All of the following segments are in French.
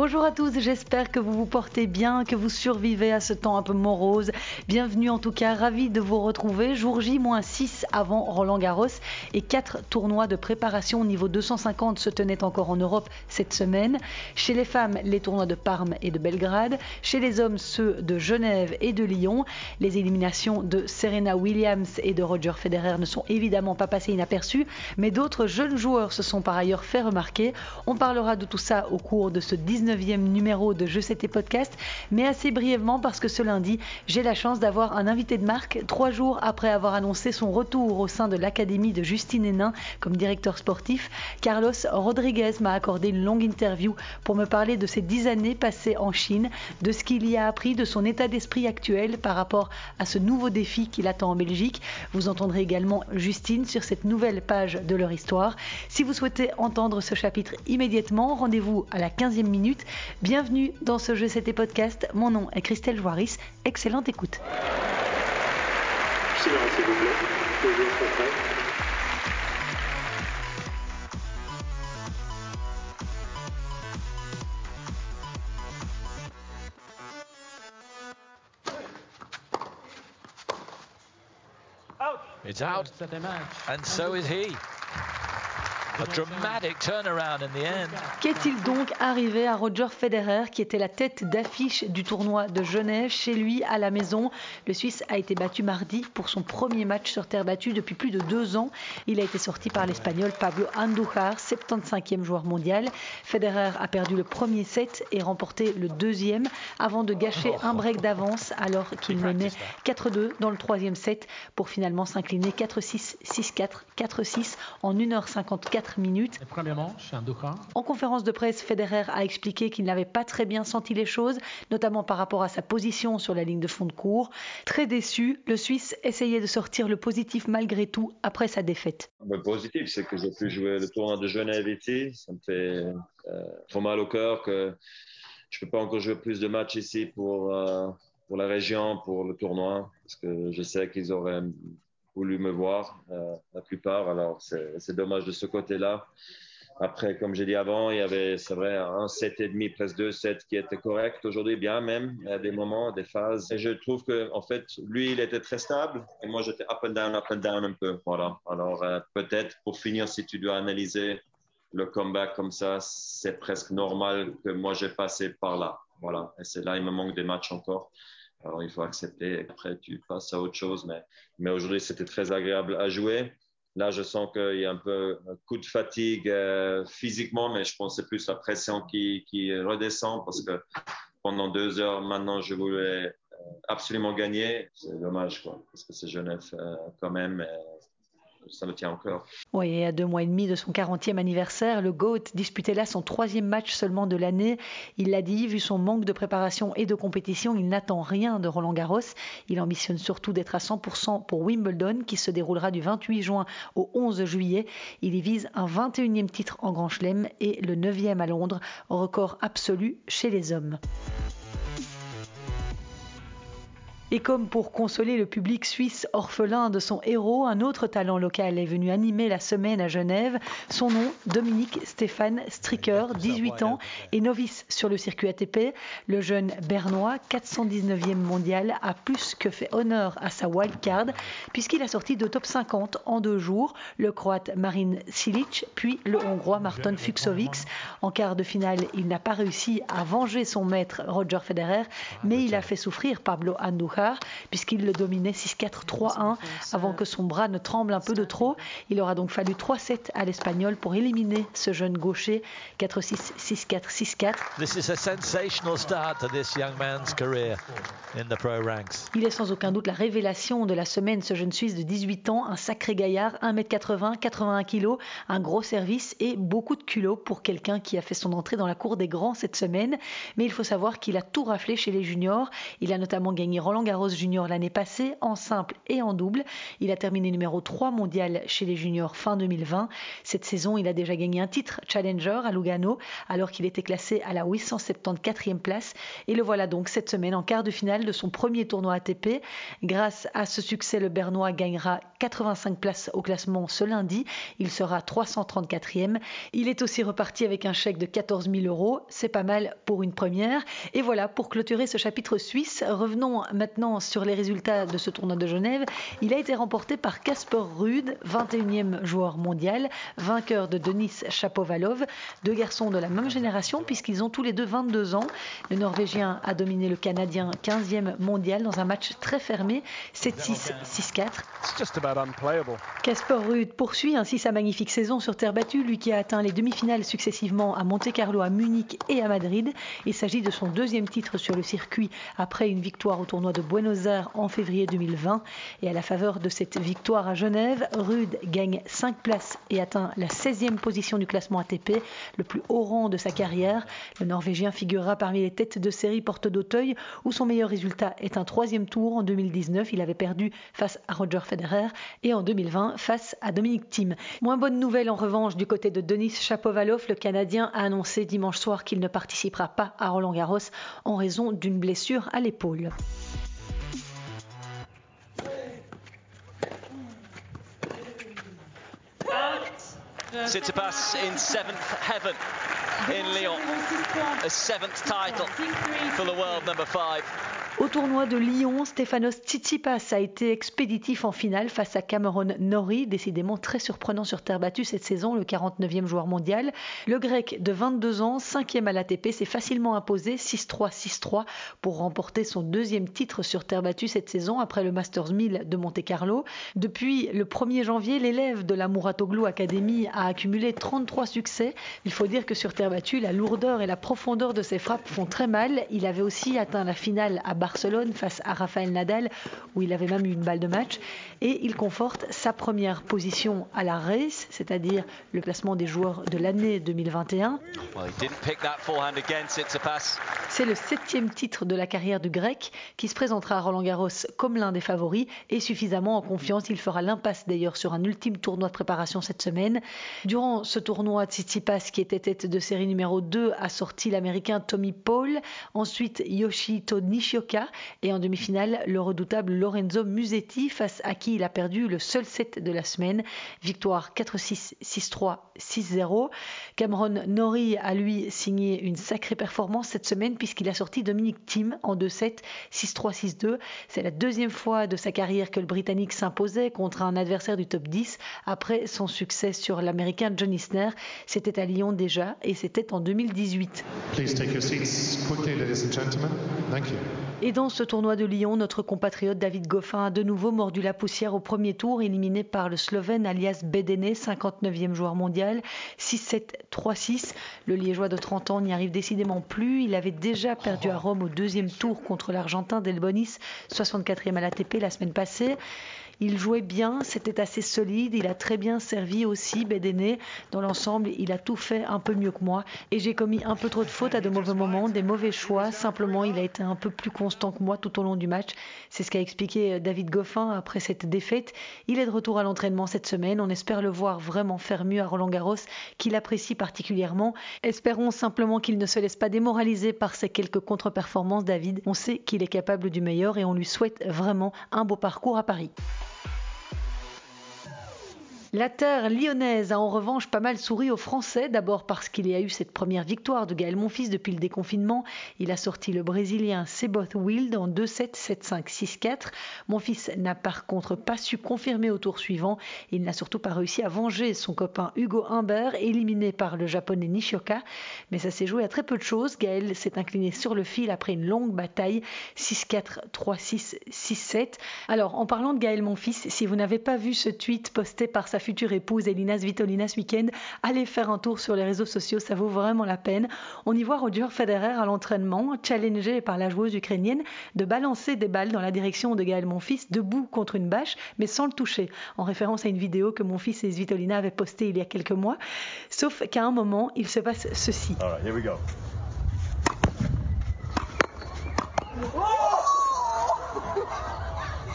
Bonjour à tous, j'espère que vous vous portez bien, que vous survivez à ce temps un peu morose. Bienvenue en tout cas, ravi de vous retrouver. Jour J-6 avant Roland Garros et 4 tournois de préparation au niveau 250 se tenaient encore en Europe cette semaine. Chez les femmes, les tournois de Parme et de Belgrade. Chez les hommes, ceux de Genève et de Lyon. Les éliminations de Serena Williams et de Roger Federer ne sont évidemment pas passées inaperçues, mais d'autres jeunes joueurs se sont par ailleurs fait remarquer. On parlera de tout ça au cours de ce 19e numéro de Je C'était Podcast, mais assez brièvement parce que ce lundi, j'ai la chance d'avoir un invité de marque trois jours après avoir annoncé son retour au sein de l'Académie de Justine Hénin comme directeur sportif. Carlos Rodriguez m'a accordé une longue interview pour me parler de ses dix années passées en Chine, de ce qu'il y a appris, de son état d'esprit actuel par rapport à ce nouveau défi qu'il attend en Belgique. Vous entendrez également Justine sur cette nouvelle page de leur histoire. Si vous souhaitez entendre ce chapitre immédiatement, rendez-vous à la 15e minute Bienvenue dans ce jeu C'était Podcast. Mon nom est Christelle Joiris. Excellente écoute. It's out, and so is he. Qu'est-il donc arrivé à Roger Federer, qui était la tête d'affiche du tournoi de Genève, chez lui à la maison? Le Suisse a été battu mardi pour son premier match sur terre battue depuis plus de deux ans. Il a été sorti par l'Espagnol Pablo Andujar, 75e joueur mondial. Federer a perdu le premier set et remporté le deuxième avant de gâcher un break d'avance alors qu'il menait 4-2 dans le troisième set pour finalement s'incliner 4-6, 6-4, 4-6 en 1h54 minutes. En conférence de presse, Federer a expliqué qu'il n'avait pas très bien senti les choses, notamment par rapport à sa position sur la ligne de fond de cours. Très déçu, le Suisse essayait de sortir le positif malgré tout après sa défaite. Le positif, c'est que j'ai pu jouer le tournoi de Genève ici. Ça me fait euh, trop mal au cœur que je peux pas encore jouer plus de matchs ici pour, euh, pour la région, pour le tournoi, parce que je sais qu'ils auraient voulu me voir, euh, la plupart. Alors, c'est dommage de ce côté-là. Après, comme j'ai dit avant, il y avait, c'est vrai, un set et demi, presque deux sets qui étaient corrects. Aujourd'hui, bien même, a des moments, des phases. Et je trouve que, en fait, lui, il était très stable et moi, j'étais up and down, up and down un peu. Voilà. Alors, euh, peut-être pour finir, si tu dois analyser le comeback comme ça, c'est presque normal que moi, j'ai passé par là. Voilà. Et c'est là, il me manque des matchs encore. Alors, il faut accepter. Après, tu passes à autre chose. Mais, mais aujourd'hui, c'était très agréable à jouer. Là, je sens qu'il y a un peu un coup de fatigue euh, physiquement, mais je pense que c'est plus la pression qui, qui redescend parce que pendant deux heures, maintenant, je voulais euh, absolument gagner. C'est dommage, quoi, parce que c'est Genève euh, quand même ça me tient encore. Oui, à deux mois et demi de son 40e anniversaire, le GOAT disputait là son troisième match seulement de l'année. Il l'a dit, vu son manque de préparation et de compétition, il n'attend rien de Roland Garros. Il ambitionne surtout d'être à 100% pour Wimbledon, qui se déroulera du 28 juin au 11 juillet. Il y vise un 21e titre en Grand Chelem et le 9e à Londres, record absolu chez les hommes. Et comme pour consoler le public suisse orphelin de son héros, un autre talent local est venu animer la semaine à Genève. Son nom, Dominique Stéphane Stricker, 18 ans, et novice sur le circuit ATP. Le jeune Bernois, 419e mondial, a plus que fait honneur à sa wildcard, puisqu'il a sorti de top 50 en deux jours le croate Marin Silic, puis le hongrois Marton Fuxovics. En quart de finale, il n'a pas réussi à venger son maître Roger Federer, mais il a fait souffrir Pablo Andujar puisqu'il le dominait 6-4-3-1 avant que son bras ne tremble un peu de trop. Il aura donc fallu 3-7 à l'Espagnol pour éliminer ce jeune gaucher 4-6, 6-4, 6-4. Il est sans aucun doute la révélation de la semaine, ce jeune Suisse de 18 ans, un sacré gaillard, 1m80, 81 kg, un gros service et beaucoup de culot pour quelqu'un qui a fait son entrée dans la cour des grands cette semaine. Mais il faut savoir qu'il a tout raflé chez les juniors. Il a notamment gagné Roland Garros Junior l'année passée, en simple et en double. Il a terminé numéro 3 mondial chez les juniors fin 2020. Cette saison, il a déjà gagné un titre Challenger à Lugano, alors qu'il était classé à la 874e place. Et le voilà donc cette semaine en quart de finale de son premier tournoi ATP. Grâce à ce succès, le Bernois gagnera 85 places au classement ce lundi. Il sera 334e. Il est aussi reparti avec un chèque de 14 000 euros. C'est pas mal pour une première. Et voilà, pour clôturer ce chapitre suisse, revenons maintenant sur les résultats de ce tournoi de Genève. Il a été remporté par Casper Ruud, 21e joueur mondial, vainqueur de Denis Chapovalov, deux garçons de la même génération puisqu'ils ont tous les deux 22 ans. Le Norvégien a dominé le Canadien 15e mondial dans un match très fermé, 7-6, 6-4. Casper Ruud poursuit ainsi sa magnifique saison sur terre battue, lui qui a atteint les demi-finales successivement à Monte-Carlo, à Munich et à Madrid. Il s'agit de son deuxième titre sur le circuit après une victoire au tournoi de Buenos Aires en février 2020. Et à la faveur de cette victoire à Genève, Rude gagne 5 places et atteint la 16e position du classement ATP, le plus haut rang de sa carrière. Le Norvégien figurera parmi les têtes de série porte d'Auteuil, où son meilleur résultat est un troisième tour en 2019. Il avait perdu face à Roger Federer et en 2020 face à Dominique Thiem. Moins bonne nouvelle en revanche du côté de Denis Chapovalov. Le Canadien a annoncé dimanche soir qu'il ne participera pas à Roland Garros en raison d'une blessure à l'épaule. Tsitsipas in seventh heaven in Lyon. A seventh title for the world number five. Au tournoi de Lyon, Stefanos Tsitsipas a été expéditif en finale face à Cameron Norrie, décidément très surprenant sur terre battue cette saison, le 49e joueur mondial. Le grec de 22 ans, 5e à l'ATP, s'est facilement imposé 6-3, 6-3 pour remporter son deuxième titre sur terre battue cette saison après le Masters 1000 de Monte-Carlo. Depuis le 1er janvier, l'élève de la Mouratoglou Academy a accumulé 33 succès. Il faut dire que sur terre battue, la lourdeur et la profondeur de ses frappes font très mal. Il avait aussi atteint la finale à Barcelone face à Rafael Nadal, où il avait même eu une balle de match. Et il conforte sa première position à la race, c'est-à-dire le classement des joueurs de l'année 2021. C'est le septième titre de la carrière du grec qui se présentera à Roland Garros comme l'un des favoris et suffisamment en confiance. Il fera l'impasse d'ailleurs sur un ultime tournoi de préparation cette semaine. Durant ce tournoi, Tsitsipas, qui était tête de série numéro 2, a sorti l'américain Tommy Paul, ensuite Yoshito Nishioka et en demi-finale, le redoutable Lorenzo Musetti face à qui il a perdu le seul set de la semaine. Victoire 4-6, 6-3, 6-0. Cameron Norrie a lui signé une sacrée performance cette semaine puisqu'il a sorti Dominique Thiem en 2-7, 6-3, 6-2. C'est la deuxième fois de sa carrière que le Britannique s'imposait contre un adversaire du top 10 après son succès sur l'Américain John Isner. C'était à Lyon déjà et c'était en 2018. Please take your seats quickly, ladies and gentlemen. Thank you. Et dans ce tournoi de Lyon, notre compatriote David Goffin a de nouveau mordu la poussière au premier tour, éliminé par le Slovène alias Bedene, 59e joueur mondial, 6-7, 3-6. Le Liégeois de 30 ans n'y arrive décidément plus. Il avait déjà perdu à Rome au deuxième tour contre l'Argentin Delbonis, 64e à l'ATP la semaine passée. Il jouait bien, c'était assez solide, il a très bien servi aussi Bédéné. Dans l'ensemble, il a tout fait un peu mieux que moi et j'ai commis un peu trop de fautes à de mauvais moments, des mauvais choix. Simplement, il a été un peu plus constant que moi tout au long du match. C'est ce qu'a expliqué euh, David Goffin après cette défaite. Il est de retour à l'entraînement cette semaine. On espère le voir vraiment faire mieux à Roland Garros, qu'il apprécie particulièrement. Espérons simplement qu'il ne se laisse pas démoraliser par ces quelques contre-performances, David. On sait qu'il est capable du meilleur et on lui souhaite vraiment un beau parcours à Paris. La terre lyonnaise a en revanche pas mal souri aux Français, d'abord parce qu'il y a eu cette première victoire de Gaël Monfils depuis le déconfinement. Il a sorti le Brésilien Seboth Wild en 2-7, 7-5, 6-4. Monfils n'a par contre pas su confirmer au tour suivant. Il n'a surtout pas réussi à venger son copain Hugo Humbert, éliminé par le japonais Nishioka. Mais ça s'est joué à très peu de choses. Gaël s'est incliné sur le fil après une longue bataille, 6-4, 3-6, 6-7. Alors, en parlant de Gaël Monfils, si vous n'avez pas vu ce tweet posté par sa future épouse Elina Svitolina ce week-end, allez faire un tour sur les réseaux sociaux, ça vaut vraiment la peine. On y voit Roger Federer à l'entraînement, challengé par la joueuse ukrainienne de balancer des balles dans la direction de Gaël Monfils, debout contre une bâche, mais sans le toucher, en référence à une vidéo que mon fils et Svitolina avaient postée il y a quelques mois. Sauf qu'à un moment, il se passe ceci.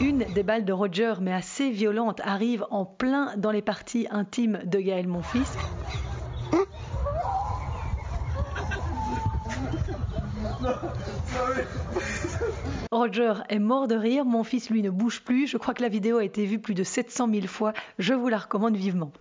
Une des balles de Roger, mais assez violente, arrive en plein dans les parties intimes de Gaël Monfils. Roger est mort de rire, mon fils lui ne bouge plus, je crois que la vidéo a été vue plus de 700 000 fois, je vous la recommande vivement.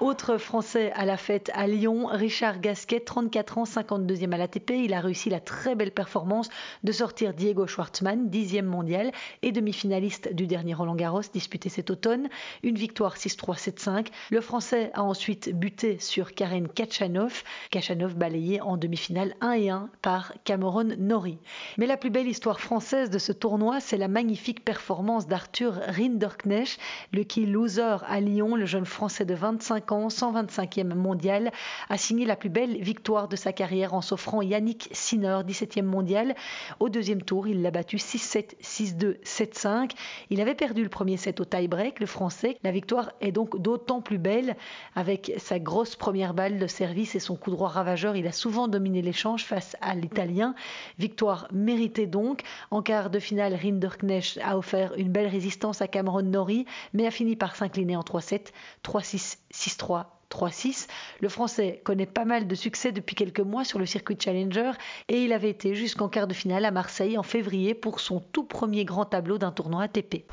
Autre Français à la fête à Lyon, Richard Gasquet, 34 ans, 52e à l'ATP. Il a réussi la très belle performance de sortir Diego Schwartzmann, 10e mondial et demi-finaliste du dernier Roland Garros disputé cet automne. Une victoire 6-3, 7-5. Le Français a ensuite buté sur Karen Kachanov. Kachanov balayé en demi-finale 1 1 par Cameron Norrie. Mais la plus belle histoire française de ce tournoi, c'est la magnifique performance d'Arthur Rinderknecht, le key loser à Lyon, le jeune Français de 25 ans, 125e mondial, a signé la plus belle victoire de sa carrière en s'offrant Yannick Sinner, 17e mondial. Au deuxième tour, il l'a battu 6-7, 6-2, 7-5. Il avait perdu le premier set au tie-break, le français. La victoire est donc d'autant plus belle avec sa grosse première balle de service et son coup droit ravageur. Il a souvent dominé l'échange face à l'Italien. Victoire méritée donc. En quart de finale, Rinderknecht a offert une belle résistance à Cameron Norrie, mais a fini par s'incliner en 3-7, 3-6, 6 3 3-6. Le Français connaît pas mal de succès depuis quelques mois sur le circuit Challenger et il avait été jusqu'en quart de finale à Marseille en février pour son tout premier grand tableau d'un tournoi ATP.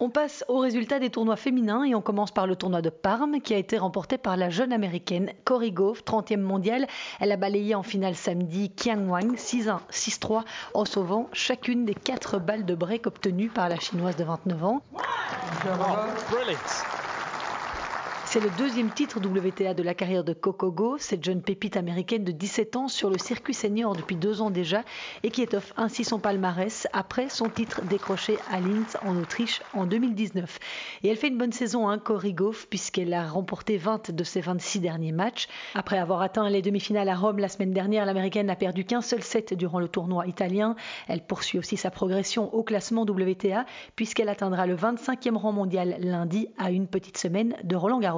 On passe aux résultats des tournois féminins et on commence par le tournoi de Parme qui a été remporté par la jeune américaine Cory Gove, 30e mondiale. Elle a balayé en finale samedi Qiang Wang 6-1, 6-3 en sauvant chacune des quatre balles de break obtenues par la chinoise de 29 ans. C'est le deuxième titre WTA de la carrière de Coco Go, cette jeune pépite américaine de 17 ans sur le circuit senior depuis deux ans déjà et qui étoffe ainsi son palmarès après son titre décroché à Linz en Autriche en 2019. Et elle fait une bonne saison, hein, Cory Goff, puisqu'elle a remporté 20 de ses 26 derniers matchs. Après avoir atteint les demi-finales à Rome la semaine dernière, l'américaine n'a perdu qu'un seul set durant le tournoi italien. Elle poursuit aussi sa progression au classement WTA puisqu'elle atteindra le 25e rang mondial lundi à une petite semaine de Roland Garros.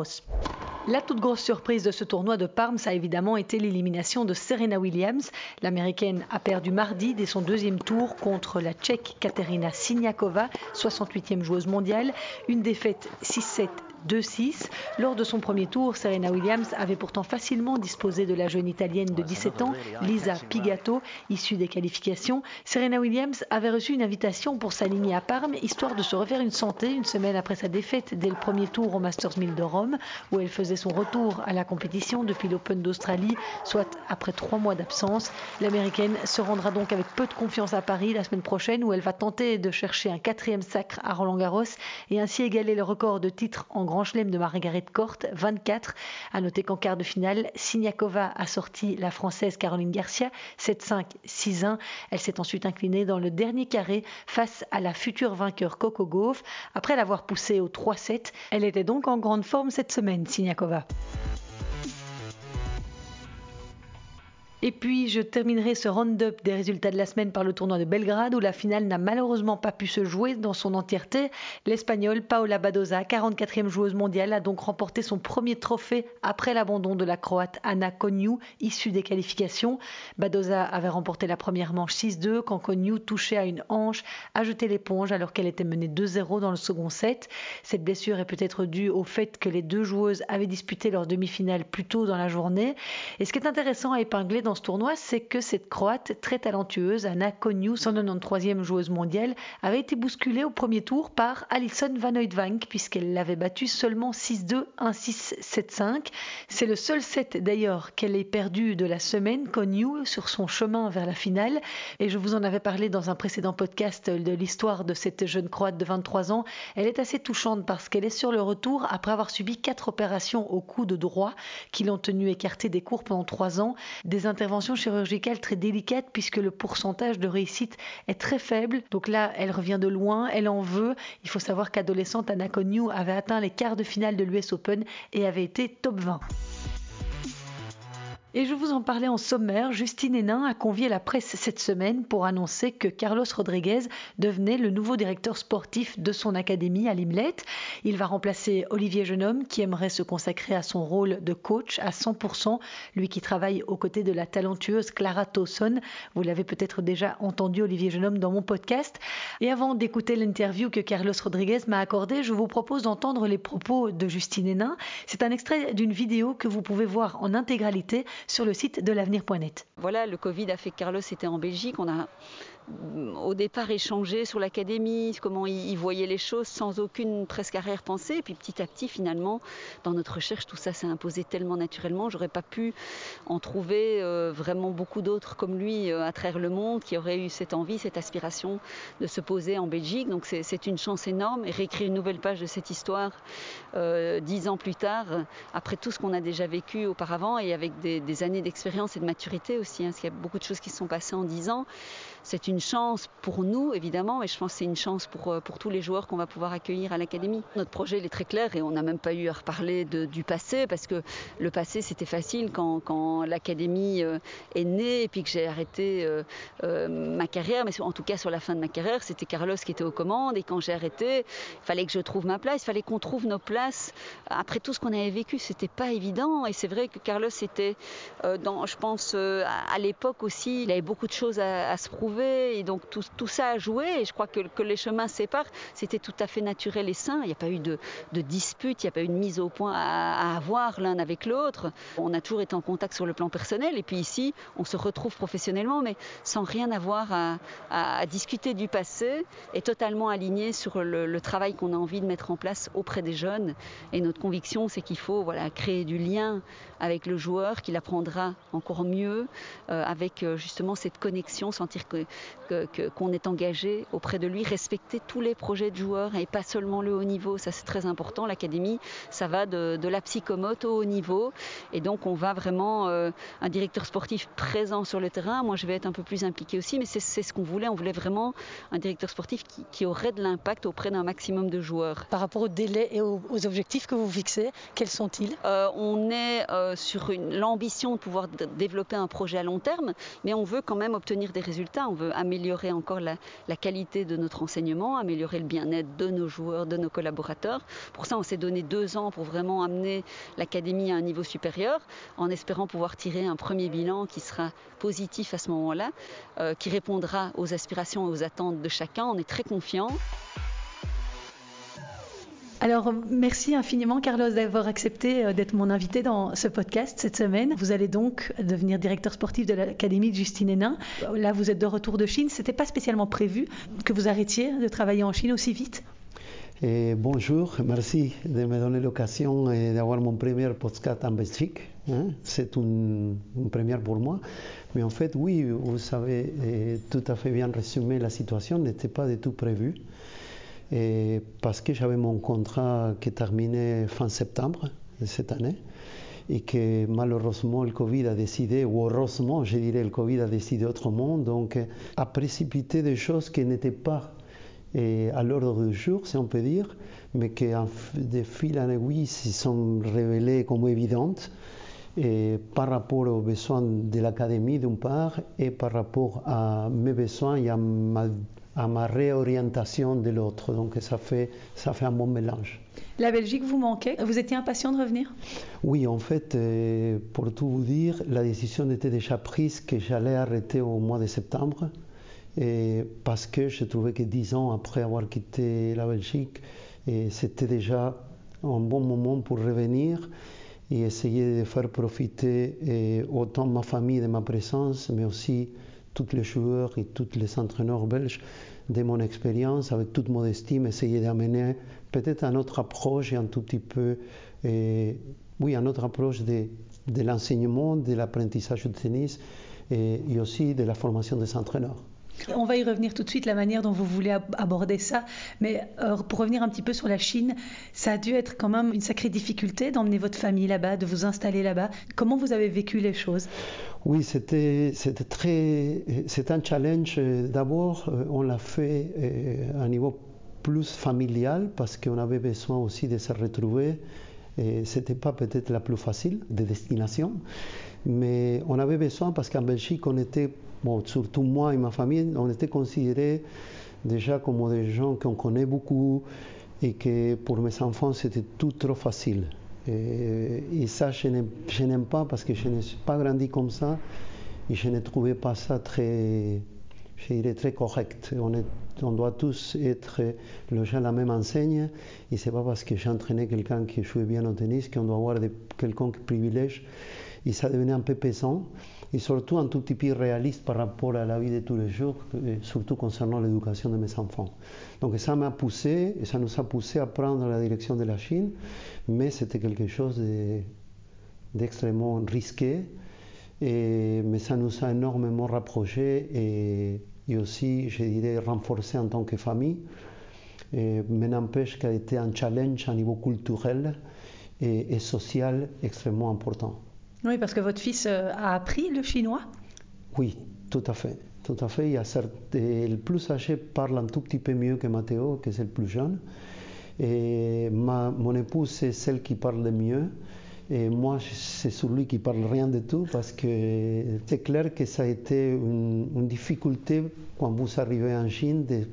La toute grosse surprise de ce tournoi de Parme, ça a évidemment été l'élimination de Serena Williams. L'américaine a perdu mardi dès son deuxième tour contre la tchèque Katerina Siniakova, 68e joueuse mondiale. Une défaite 6-7 2-6. Lors de son premier tour, Serena Williams avait pourtant facilement disposé de la jeune italienne de 17 ans, Lisa Pigato, issue des qualifications. Serena Williams avait reçu une invitation pour s'aligner à Parme, histoire de se refaire une santé une semaine après sa défaite dès le premier tour au Masters 1000 de Rome, où elle faisait son retour à la compétition depuis l'Open d'Australie, soit après trois mois d'absence. L'américaine se rendra donc avec peu de confiance à Paris la semaine prochaine, où elle va tenter de chercher un quatrième sacre à Roland Garros et ainsi égaler le record de titres en Grand Chelem de Margaret Court, 24. À noter qu'en quart de finale, Siniakova a sorti la Française Caroline Garcia, 7-5, 6-1. Elle s'est ensuite inclinée dans le dernier carré face à la future vainqueur Coco Gauff. Après l'avoir poussée au 3-7, elle était donc en grande forme cette semaine, Siniakova. Et puis, je terminerai ce round-up des résultats de la semaine par le tournoi de Belgrade, où la finale n'a malheureusement pas pu se jouer dans son entièreté. L'Espagnole Paola Badoza, 44e joueuse mondiale, a donc remporté son premier trophée après l'abandon de la Croate Anna Konyu, issue des qualifications. Badoza avait remporté la première manche 6-2 quand Konyu, touchée à une hanche, a jeté l'éponge alors qu'elle était menée 2-0 dans le second set. Cette blessure est peut-être due au fait que les deux joueuses avaient disputé leur demi-finale plus tôt dans la journée. Et ce qui est intéressant à épingler dans dans ce tournoi, c'est que cette Croate très talentueuse, Anna Konyu, 193e joueuse mondiale, avait été bousculée au premier tour par Alison Van Oudvank, puisqu'elle l'avait battue seulement 6-2, 1-6, 7-5. C'est le seul set d'ailleurs qu'elle ait perdu de la semaine, Konyu, sur son chemin vers la finale. Et je vous en avais parlé dans un précédent podcast de l'histoire de cette jeune Croate de 23 ans. Elle est assez touchante parce qu'elle est sur le retour après avoir subi quatre opérations au cou de droit qui l'ont tenue écartée des cours pendant trois ans. Des intervention chirurgicale très délicate puisque le pourcentage de réussite est très faible. Donc là, elle revient de loin, elle en veut. Il faut savoir qu'adolescente, Anna Konyu avait atteint les quarts de finale de l'US Open et avait été top 20. Et je vous en parlais en sommaire, Justine Hénin a convié la presse cette semaine pour annoncer que Carlos Rodriguez devenait le nouveau directeur sportif de son académie à Limlet. Il va remplacer Olivier Jeunhomme qui aimerait se consacrer à son rôle de coach à 100%, lui qui travaille aux côtés de la talentueuse Clara Towson. Vous l'avez peut-être déjà entendu Olivier Jeunhomme dans mon podcast. Et avant d'écouter l'interview que Carlos Rodriguez m'a accordée, je vous propose d'entendre les propos de Justine Hénin. C'est un extrait d'une vidéo que vous pouvez voir en intégralité sur le site de l'avenir.net. Voilà, le Covid a fait que Carlos était en Belgique. On a au départ échangé sur l'académie, comment il voyait les choses sans aucune presque arrière-pensée. Et puis petit à petit, finalement, dans notre recherche, tout ça s'est imposé tellement naturellement. J'aurais pas pu en trouver euh, vraiment beaucoup d'autres comme lui euh, à travers le monde qui auraient eu cette envie, cette aspiration de se poser en Belgique. Donc c'est une chance énorme. Et réécrire une nouvelle page de cette histoire euh, dix ans plus tard, après tout ce qu'on a déjà vécu auparavant et avec des, années d'expérience et de maturité aussi, hein, parce qu'il y a beaucoup de choses qui se sont passées en dix ans. C'est une chance pour nous, évidemment, mais je pense que c'est une chance pour, euh, pour tous les joueurs qu'on va pouvoir accueillir à l'académie. Notre projet, est très clair et on n'a même pas eu à reparler du passé parce que le passé, c'était facile quand, l'académie euh, est née et puis que j'ai arrêté euh, ma carrière, mais en tout cas sur la fin de ma carrière, c'était Carlos qui était aux commandes et quand j'ai arrêté, il fallait que je trouve ma place, il fallait qu'on trouve nos places. Après tout ce qu'on avait vécu, c'était pas évident et c'est vrai que Carlos était, je pense, à l'époque aussi, il avait beaucoup de choses à se prouver et donc tout, ça a joué et je crois que, les chemins séparent. C'était tout à fait naturel et sain. Il n'y a pas eu de, dispute, il n'y a pas eu de mise au point à, avoir l'un avec l'autre. On a toujours été en contact sur le plan personnel et puis ici, on se retrouve professionnellement, mais sans rien avoir à, discuter du passé et totalement aligné sur le, travail qu'on a envie de mettre en place auprès des jeunes. Et notre conviction, c'est qu'il faut créer du lien avec le joueur, qu'il apprendra encore mieux euh, avec euh, justement cette connexion, sentir que, qu'on est engagé auprès de lui, respecter tous les projets de joueurs et pas seulement le haut niveau. Ça, c'est très important. L'académie, ça va de, de, la psychomote au haut niveau. Et donc, on va vraiment euh, un directeur sportif présent sur le terrain. Moi, je vais être un peu plus impliqué aussi, mais c'est ce qu'on voulait. On voulait vraiment un directeur sportif qui, qui aurait de l'impact auprès d'un maximum de joueurs. Par rapport au délai et aux, aux objectifs que vous fixez, quels sont-ils? Euh, On est euh, sur l'ambition de pouvoir développer un projet à long terme, mais on veut quand même obtenir des résultats. On veut améliorer encore la, qualité de notre enseignement, améliorer le bien-être de nos joueurs, de nos collaborateurs. Pour ça, on s'est donné deux ans pour vraiment amener l'académie à un niveau supérieur, en espérant pouvoir tirer un premier bilan qui sera positif à ce moment-là, euh, qui répondra aux aspirations et aux attentes de chacun. On est très confiant. Alors, merci infiniment, Carlos, d'avoir accepté euh, d'être mon invité dans ce podcast cette semaine. Vous allez donc devenir directeur sportif de l'Académie de Justine Hénin. Là, vous êtes de retour de Chine. C'était pas spécialement prévu que vous arrêtiez de travailler en Chine aussi vite Et bonjour, merci de me donner l'occasion d'avoir mon premier podcast en Belgique. Hein? C'est une, première pour moi. Mais en fait, oui, vous savez tout à fait bien résumé, la situation n'était pas du tout prévue. Parce que j'avais mon contrat qui terminait fin septembre de cette année et que malheureusement le Covid a décidé, ou heureusement je dirais le Covid a décidé autrement, donc a précipité des choses qui n'étaient pas et à l'ordre du jour, si on peut dire, mais qui de fil en aiguille se sont révélées comme évidentes et par rapport aux besoins de l'académie d'une part et par rapport à mes besoins et à ma à ma réorientation de l'autre. Donc ça fait, ça fait un bon mélange. La Belgique vous manquait Vous étiez impatient de revenir? Oui, en fait, euh, pour tout vous dire, la décision était déjà prise que j'allais arrêter au mois de septembre. Et parce que je trouvais que dix ans après avoir quitté la Belgique, c'était déjà un bon moment pour revenir et essayer de faire profiter autant ma famille de ma présence, mais aussi tous les joueurs et tous les entraîneurs belges de mon expérience, avec toute modestie, essayer d'amener peut-être une autre approche et un tout petit peu, oui, une autre approche de, l'enseignement, de l'apprentissage du tennis et aussi de la formation des entraîneurs. On va y revenir tout de suite, la manière dont vous voulez aborder ça. Mais euh, pour revenir un petit peu sur la Chine, ça a dû être quand même une sacrée difficulté d'emmener votre famille là-bas, de vous installer là-bas. Comment vous avez vécu les choses? Oui, c'était très, c'est un challenge. D'abord, on l'a fait à un niveau plus familial parce qu'on avait besoin aussi de se retrouver. Et c'était pas peut-être la plus facile de destination. Mais on avait besoin parce qu'en Belgique, on était, surtout moi et ma famille, on était considérés déjà comme des gens qu'on connaît beaucoup et que pour mes enfants, c'était tout trop facile. Et, ça, je n'aime pas parce que je n'ai pas grandi comme ça et je ne trouvais pas ça très, je dirais, très correct. On, doit tous être logés à la même enseigne et c'est pas parce que j'ai entraîné quelqu'un qui jouait bien au tennis qu'on doit avoir quelconque privilège et ça devenait un peu pesant et surtout un tout petit peu réaliste par rapport à la vie de tous les jours, surtout concernant l'éducation de mes enfants. Donc ça m'a poussé, et ça nous a poussé à prendre la direction de la Chine, mais c'était quelque chose d'extrêmement risqué, mais ça nous a énormément rapprochés et, aussi, je dirais, renforcé en tant que famille. Mais n'empêche qu'il a été un challenge à niveau culturel et social extrêmement important. Oui, parce que votre fils a appris le chinois Oui, tout à fait. Tout à fait. Il y le plus âgé parle un tout petit peu mieux que Matteo, qui est le plus jeune. Et ma, mon épouse, c'est celle qui parle le mieux. Et moi, c'est celui qui parle rien du tout parce que c'est clair que ça a été une, difficulté quand vous arrivez en Chine, de,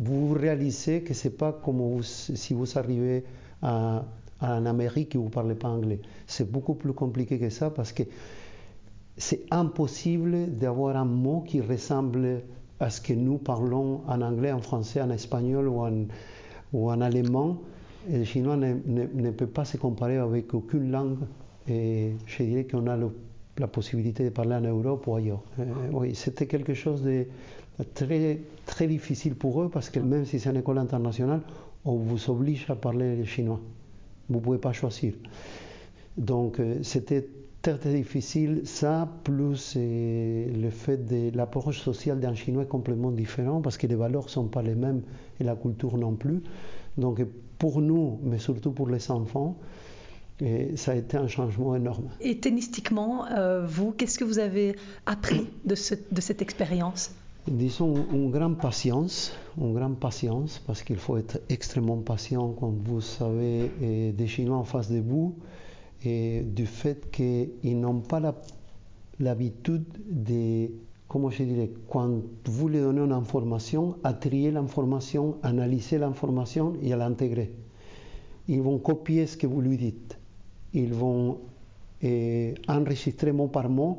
vous réalisez que c'est pas comme si vous arrivez à, en Amérique et vous ne parlez pas anglais. C'est beaucoup plus compliqué que ça parce que c'est impossible d'avoir un mot qui ressemble à ce que nous parlons en anglais, en français, en espagnol ou en, allemand. Le chinois ne, peut pas se comparer avec aucune langue. Et je dirais qu'on a la possibilité de parler en Europe ou ailleurs. Euh, oui, c'était quelque chose de très, très difficile pour eux parce que même si c'est une école internationale, on vous oblige à parler le chinois. Vous ne pouvez pas choisir. Donc euh, c'était très, difficile. Ça, plus euh, le fait de l'approche sociale d'un Chinois est complètement différent parce que les valeurs ne sont pas les mêmes et la culture non plus. Donc pour nous, mais surtout pour les enfants, et ça a été un changement énorme. Et tennistiquement, euh, vous, qu'est-ce que vous avez appris de cette expérience? Disons une grande patience, une grande patience, parce qu'il faut être extrêmement patient quand vous savez des Chinois en face de vous, et du fait qu'ils n'ont pas l'habitude de, comment je dirais, quand vous leur donnez une information, à trier l'information, analyser l'information et à l'intégrer. Ils vont copier ce que vous lui dites. Ils vont enregistrer mot par mot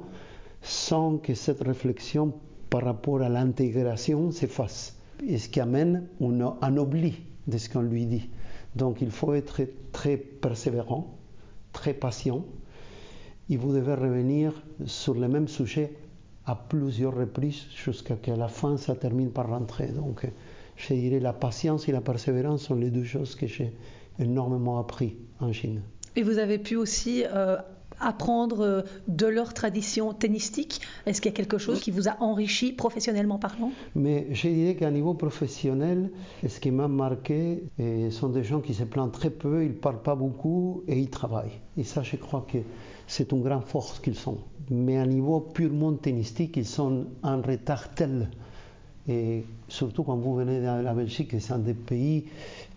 sans que cette réflexion par rapport à l'intégration s'efface. Et ce qui amène un, un oubli de ce qu'on lui dit. Donc il faut être très persévérant, très patient, et vous devez revenir sur le même sujet à plusieurs reprises jusqu'à que la fin ça termine par rentrer. Donc je dirais la patience et la persévérance sont les deux choses que j'ai énormément appris en Chine. Et vous avez pu aussi euh, apprendre de leur tradition tennistique? Est-ce qu'il y a quelque chose qui vous a enrichi professionnellement parlant? Mais je dirais qu'à niveau professionnel, ce qui m'a marqué ce sont des gens qui se plaignent très peu, ils ne parlent pas beaucoup et ils travaillent. Et ça, je crois que c'est une grande force qu'ils sont. Mais à niveau purement tennistique, ils sont en retard tel. Et surtout quand vous venez de la Belgique, c'est un des pays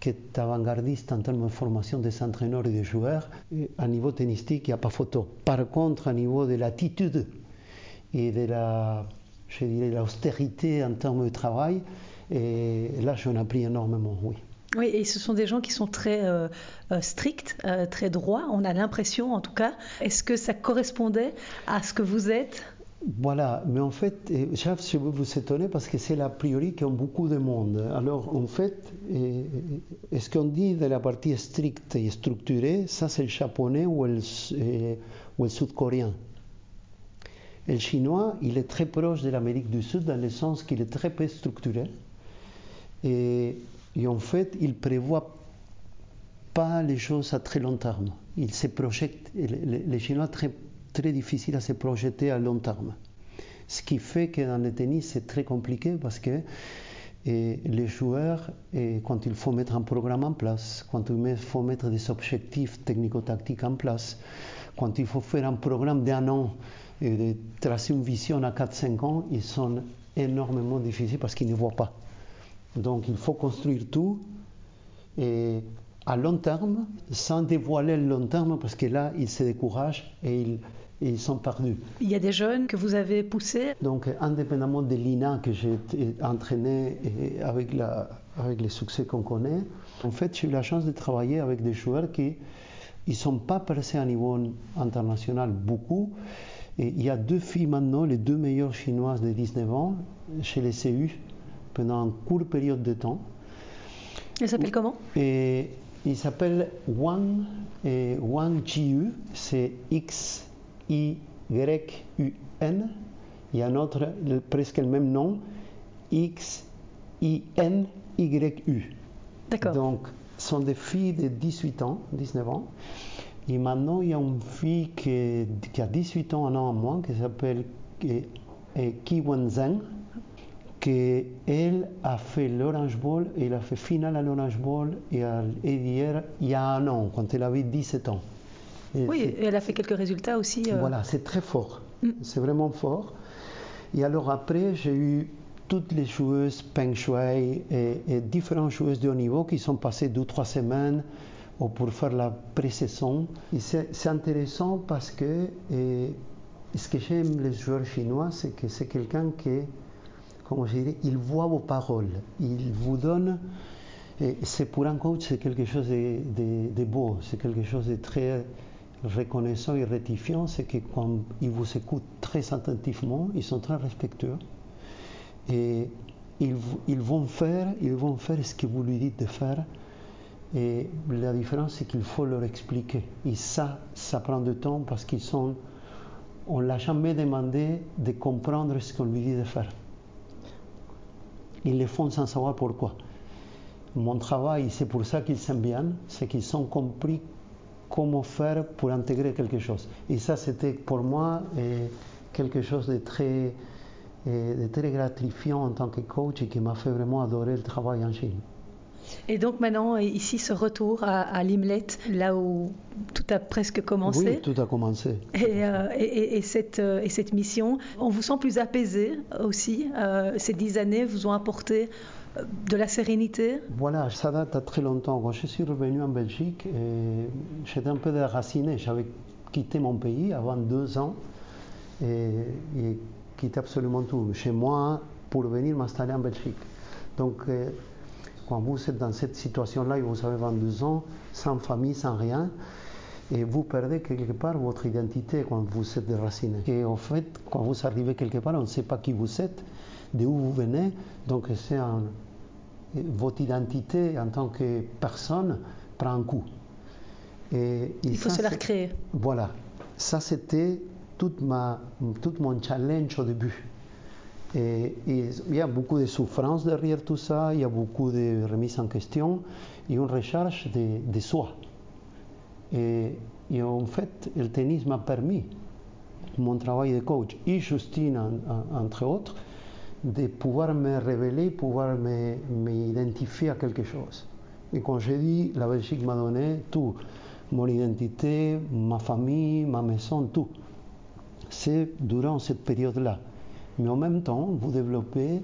qui est avant-gardiste en termes de formation des entraîneurs et des joueurs. Et à niveau tennistique, il n'y a pas photo. Par contre, à niveau de l'attitude et de la, je dirais, l'austérité en termes de travail, et là, j'en appris énormément, oui. Oui, et ce sont des gens qui sont très euh, stricts, euh, très droits, on a l'impression en tout cas. Est-ce que ça correspondait à ce que vous êtes? Voilà, mais en fait, je vais vous étonner parce que c'est la priori qu'ont beaucoup de monde. Alors, en fait, ce qu'on dit de la partie stricte et structurée, ça c'est le japonais ou le, sud-coréen? Le chinois, il est très proche de l'Amérique du Sud dans le sens qu'il est très peu structuré. Et, et, en fait, il prévoit pas les choses à très long terme. Il se projette, les, les Chinois très très difficile à se projeter à long terme. Ce qui fait que dans le tennis, c'est très compliqué parce que les joueurs, quand il faut mettre un programme en place, quand il faut mettre des objectifs technico-tactiques en place, quand il faut faire un programme d'un an et de tracer une vision à 4-5 ans, ils sont énormément difficiles parce qu'ils ne voient pas. Donc il faut construire tout à long terme, sans dévoiler le long terme, parce que là, ils se découragent et ils, et ils sont perdus. Il y a des jeunes que vous avez poussés Donc, indépendamment de l'INA que j'ai entraîné et avec, la, avec les succès qu'on connaît, en fait, j'ai eu la chance de travailler avec des joueurs qui ne sont pas passés à niveau international beaucoup. Et il y a deux filles maintenant, les deux meilleures chinoises de 19 ans, chez les CU, pendant une courte période de temps. Elles s'appellent comment? Et il s'appelle Wang, et Wang Jiu, c'est X-Y-U-N. Il y a un autre, presque le même nom, X-I-N-Y-U. D'accord. Donc, ce sont des filles de 18 ans, 19 ans. Et maintenant, il y a une fille qui, qui a 18 ans, un an en moins, qui s'appelle Ki Wenzheng, qui elle a fait l'Orange Bowl, et elle a fait finale à l'Orange Bowl et, à, et hier, il y a un an, quand elle avait 17 ans. Et Oui, et elle a fait quelques résultats aussi. euh, voilà, c'est très fort. Mm. C'est vraiment fort. Et alors après, j'ai eu toutes les joueuses Peng Shui et, et différentes joueuses de haut niveau qui sont passées deux, trois semaines ou pour faire la pré-saison. C'est intéressant parce que et, ce que j'aime les joueurs chinois, c'est que c'est quelqu'un qui, comment je dirais, il voit vos paroles. Il vous donne c'est pour un coach, c'est quelque chose de, de- de beau, c'est quelque chose de très reconnaissant et rectifiant, c'est que quand ils vous écoutent très attentivement, ils sont très respectueux et ils, vont faire, ils vont faire ce que vous lui dites de faire. Et la différence, c'est qu'il faut leur expliquer. Et ça, ça prend du temps parce qu'ils sont. On ne l'a jamais demandé de comprendre ce qu'on lui dit de faire. Ils le font sans savoir pourquoi. Mon travail, c'est pour ça qu'ils s'aiment bien, c'est qu'ils ont compris comment faire pour intégrer quelque chose. Et ça, c'était pour moi eh, quelque chose de très, eh, de très gratifiant en tant que coach et qui m'a fait vraiment adorer le travail en Chine. Et donc maintenant, ici, ce retour à, à Limlet, là où tout a presque commencé. Oui, tout a commencé. Et, euh, et- et- et cette, euh, et cette mission, on vous sent plus apaisé aussi. Euh, ces dix années vous ont apporté euh, de la sérénité. Voilà, ça date à très longtemps. Quand je suis revenu en Belgique, eh, j'étais un peu déraciné. J'avais quitté mon pays avant deux ans et, quitté absolument tout chez moi pour venir m'installer en Belgique. Donc, eh, quand vous êtes dans cette situation-là et vous avez 22 ans, sans famille, sans rien, et vous perdez quelque part votre identité quand vous êtes déraciné. Et en fait, quand vous arrivez quelque part, on ne sait pas qui vous êtes, d'où vous venez, donc c'est un, votre identité en tant que personne prend un coup. Et, et Il faut ça, se la recréer. Voilà, ça c'était toute tout mon challenge au début. Et, et il y a beaucoup de souffrance derrière tout ça, il y a beaucoup de remises en question et une recherche de, de soi. Et, et en fait, le tennis m'a permis, mon travail de coach et Justine en- en- entre autres, de pouvoir me révéler, pouvoir m'identifier à quelque chose. Et quand je dis la Belgique m'a donné tout, mon identité, ma famille, ma maison, tout. C'est durant cette période-là. Mais en même temps, vous développez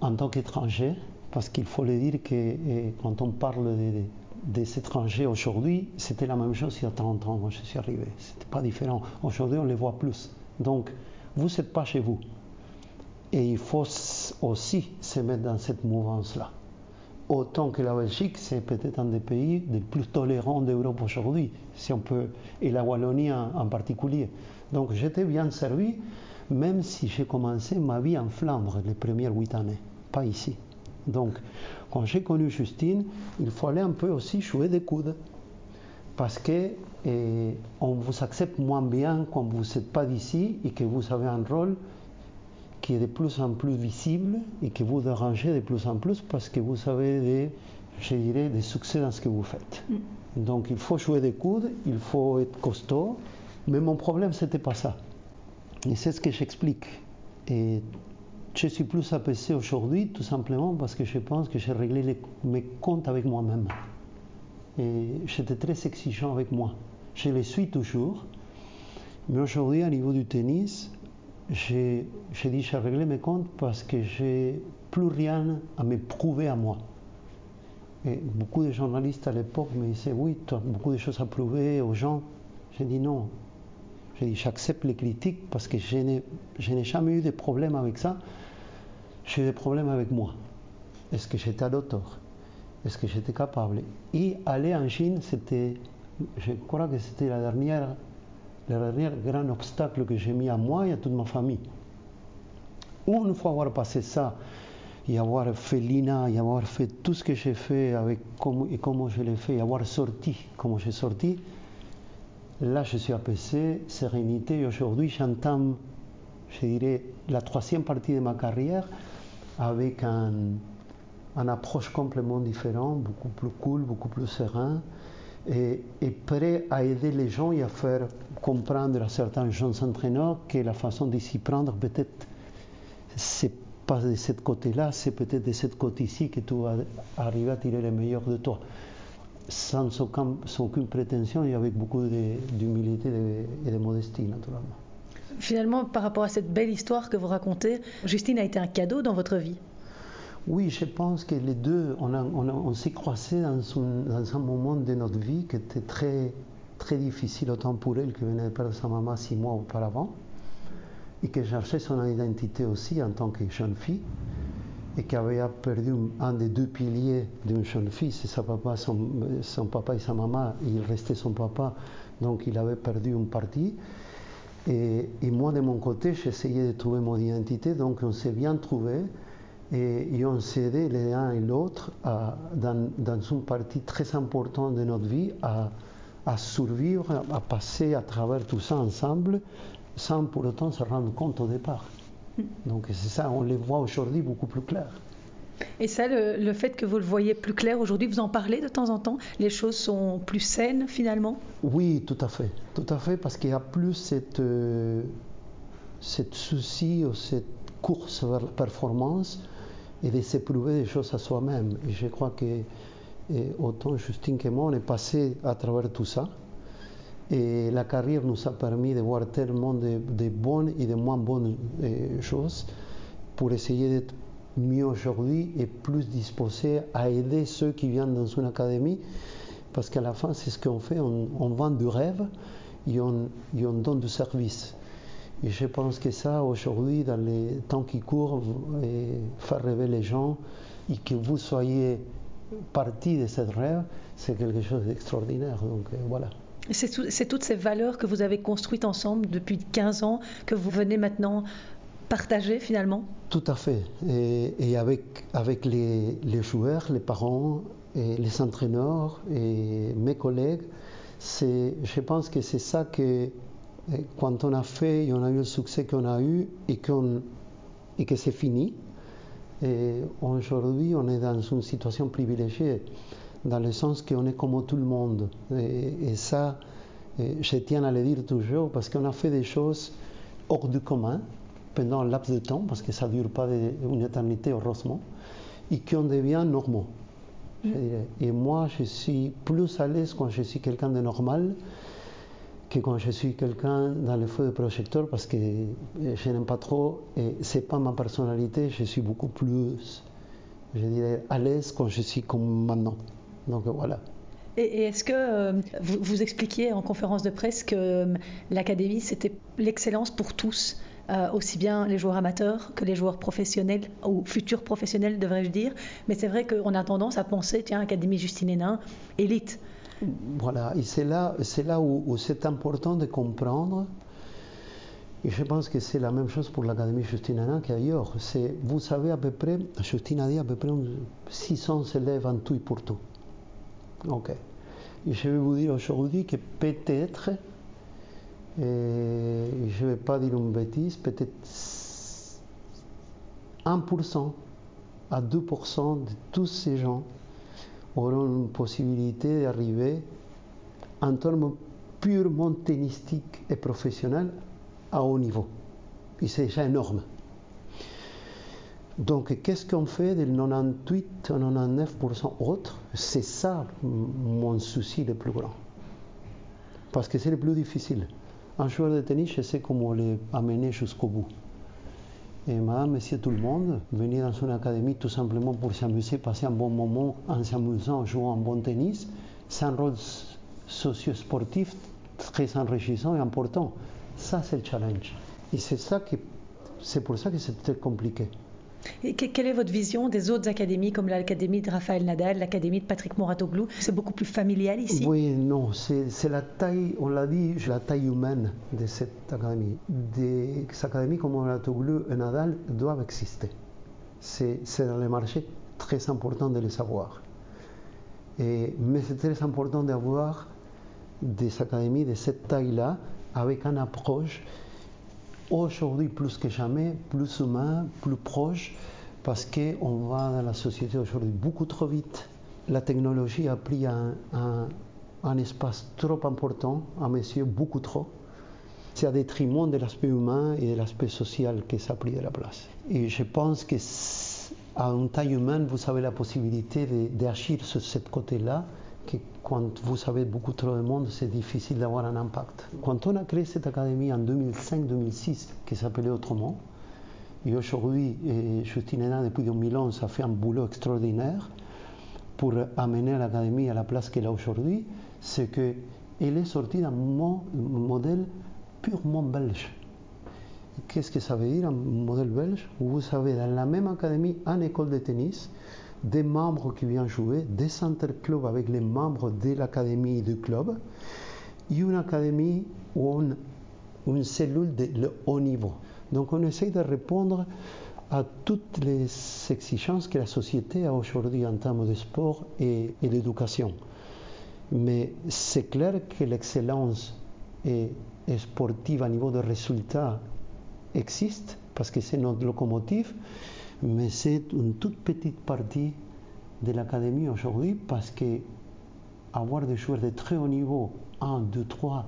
en tant qu'étranger, parce qu'il faut le dire que eh, quand on parle de- des étrangers aujourd'hui, c'était la même chose il y a 30 ans quand je suis arrivé. C'était pas différent. Aujourd'hui, on les voit plus. Donc, vous n'êtes pas chez vous. Et il faut aussi se mettre dans cette mouvance-là. Autant que la Belgique, c'est peut-être un des pays les plus tolérants d'Europe aujourd'hui, si on peut, et la Wallonie en, particulier. Donc j'étais bien servi, même si j'ai commencé ma vie en Flandre les premières huit années, pas ici. Donc quand j'ai connu Justine, il fallait un peu aussi jouer des coudes parce que on vous accepte moins bien quand vous n'êtes pas d'ici et que vous avez un rôle qui est de plus en plus visible et que vous dérangez de plus en plus parce que vous avez des, je dirais, des succès dans ce que vous faites. Donc il faut jouer des coudes, il faut être costaud, mais mon problème c'était pas ça. Et c'est ce que j'explique. Et je suis plus apaisé aujourd'hui tout simplement parce que je pense que j'ai réglé les- mes comptes avec moi-même. Et j'étais très exigeant avec moi. Je le suis toujours, mais aujourd'hui, au niveau du tennis, j'ai dit j'ai réglé mes comptes parce que j'ai plus rien à me prouver à moi. Beaucoup de journalistes à l'époque me disaient oui, tu as beaucoup de choses à prouver aux gens. J'ai dit non, J'ai dit, j'accepte les critiques parce que je n'ai jamais eu de problème avec ça. J'ai des problèmes avec moi. Est-ce que j'étais à l'auteur Est-ce que j'étais capable? Et aller en Chine, c'était, je crois que c'était la dernière, le dernier grand obstacle que j'ai mis à moi et à toute ma famille. Une fois avoir passé ça, et avoir fait l'INA, et avoir fait tout ce que j'ai fait avec comment, et comment je l'ai fait, et avoir sorti comment j'ai sorti, là je suis apaisé, sérénité, et aujourd'hui j'entame, je dirais, la troisième partie de ma carrière avec un, approche complètement différente, beaucoup plus cool, beaucoup plus serein, et, prêt à aider les gens et à faire comprendre à certains jeunes entraîneurs que la façon de s'y prendre, peut-être, c'est pas de ce côté-là, c'est peut-être de ce côté-ci que tu vas arriver à tirer le meilleur de toi. Sans, sans aucune prétention et avec beaucoup d'humilité et de modestie, naturellement. Finalement, par rapport à cette belle histoire que vous racontez, Justine a été un cadeau dans votre vie Oui, je pense que les deux, on, s'est croisés dans, un moment de notre vie qui était très, très difficile, autant pour elle qui venait de perdre sa maman six mois auparavant et qui cherchait son identité aussi en tant que jeune fille et qui avait perdu un des deux piliers d'une jeune fille, c'est sa papa, son, papa et sa maman, il restait son papa, donc il avait perdu une partie. Et moi, de mon côté, j'essayais de trouver mon identité, donc on s'est bien trouvé et, et on s'est aidé l'un et l'autre dans, dans une partie très importante de notre vie à, à survivre, à passer à travers tout ça ensemble sans pour autant se rendre compte au départ. Donc c'est ça, on les voit aujourd'hui beaucoup plus clair. Et ça, le, le, fait que vous le voyez plus clair aujourd'hui, vous en parlez de temps en temps? Les choses sont plus saines finalement? Oui, tout à fait. Tout à fait, parce qu'il y a plus cette, euh, cette souci ou cette course vers la performance et de s'éprouver des choses à soi-même. Et je crois que autant Justine que moi, on est passé à travers tout ça. Et la carrière nous a permis de voir tellement de, bonnes et de moins bonnes eh, choses pour essayer d'être mieux aujourd'hui et plus disposé à aider ceux qui viennent dans une académie. Parce qu'à la fin, c'est ce qu'on fait, on, vend du rêve et on, donne du service. Et je pense que ça, aujourd'hui, dans les temps qui courent, faire rêver les gens et que vous soyez partie de ce rêve, c'est quelque chose d'extraordinaire. Donc voilà. C'est tout, toutes ces valeurs que vous avez construites ensemble depuis 15 ans que vous venez maintenant partager finalement? Tout à fait. Et, et avec, avec les, les, joueurs, les parents, et les entraîneurs et mes collègues, je pense que c'est ça que quand on a fait et on a eu le succès qu'on a eu et, qu et que c'est fini, aujourd'hui on est dans une situation privilégiée dans le sens qu'on est comme tout le monde. Et, et ça, je tiens à le dire toujours parce qu'on a fait des choses hors du commun pendant un laps de temps, parce que ça ne dure pas une éternité, heureusement, et qu'on devient normaux. Mm. Et moi, je suis plus à l'aise quand je suis quelqu'un de normal que quand je suis quelqu'un dans le feu de projecteur, parce que je n'aime pas trop, et ce n'est pas ma personnalité, je suis beaucoup plus, à l'aise quand je suis comme maintenant. Donc voilà. Et, est-ce que euh, vous, vous, expliquiez en conférence de presse que euh, l'académie, c'était l'excellence pour tous euh, aussi bien les joueurs amateurs que les joueurs professionnels, ou futurs professionnels, devrais-je dire. Mais c'est vrai qu'on a tendance à penser, tiens, Académie Justine Hénin, élite. Voilà, et c'est là, où, c'est important de comprendre et je pense que c'est la même chose pour l'Académie Justine qu'ailleurs. Vous savez à peu près, Justine a dit à peu près 600 élèves en tout et pour tout. Ok. Et je vais vous dire aujourd'hui que peut-être, je ne vais pas dire une bêtise, peut-être 1% à 2% de tous ces gens auront une possibilité d'arriver en termes purement tennistiques et professionnels à haut niveau. Et c'est déjà énorme. Donc, qu'est-ce qu'on fait des 98 à 99% autres? C'est ça mon souci le plus grand. Parce que c'est le plus difficile. Un joueur de tennis, je sais comment les amener jusqu'au bout. Et madame, monsieur, tout le monde, venir dans une académie tout simplement pour s'amuser, passer un bon moment en s'amusant, en jouant un bon tennis, c'est un rôle socio-sportif très enrichissant et important. Ça, c'est le challenge. Et c'est ça c'est pour ça que c'est peut-être compliqué. Et quelle est votre vision des autres académies comme l'académie de Raphaël Nadal, l'académie de Patrick Moratoglou? C'est beaucoup plus familial ici Oui, non, c'est la taille, on l'a dit, la taille humaine de cette académie. Des académies comme Moratoglou et Nadal doivent exister. C'est dans le marché très important de les savoir. Mais c'est très important d'avoir des académies de cette taille-là avec une approche aujourd'hui plus que jamais, plus humain, plus proche, parce qu'on va dans la société aujourd'hui beaucoup trop vite. La technologie a pris un, espace trop important, à mes yeux, beaucoup trop. C'est à détriment de l'aspect humain et de l'aspect social que ça a pris de la place. Et je pense que à une taille humaine, vous avez la possibilité d'agir sur ce côté-là quand vous avez beaucoup trop de monde, c'est difficile d'avoir un impact. Quand on a créé cette académie en 2005-2006, qui s'appelait autrement, et aujourd'hui, Justine Hénin, depuis 2011, a fait un boulot extraordinaire pour amener l'académie à la place qu'elle a aujourd'hui, c'est qu'elle est sortie d'un modèle purement belge. Qu'est-ce que ça veut dire un modèle belge? Vous savez, dans la même académie, en école de tennis, des membres qui viennent jouer, des interclubs avec les membres de l'académie du club, et une académie ou une, une cellule de haut niveau. Donc on essaie de répondre à toutes les exigences que la société a aujourd'hui en termes de sport et d'éducation. Mais c'est clair que l'excellence sportive à niveau de résultats existe parce que c'est notre locomotive, mais c'est une toute petite partie de l'académie aujourd'hui parce que avoir des joueurs de très haut niveau, 1, 2, 3,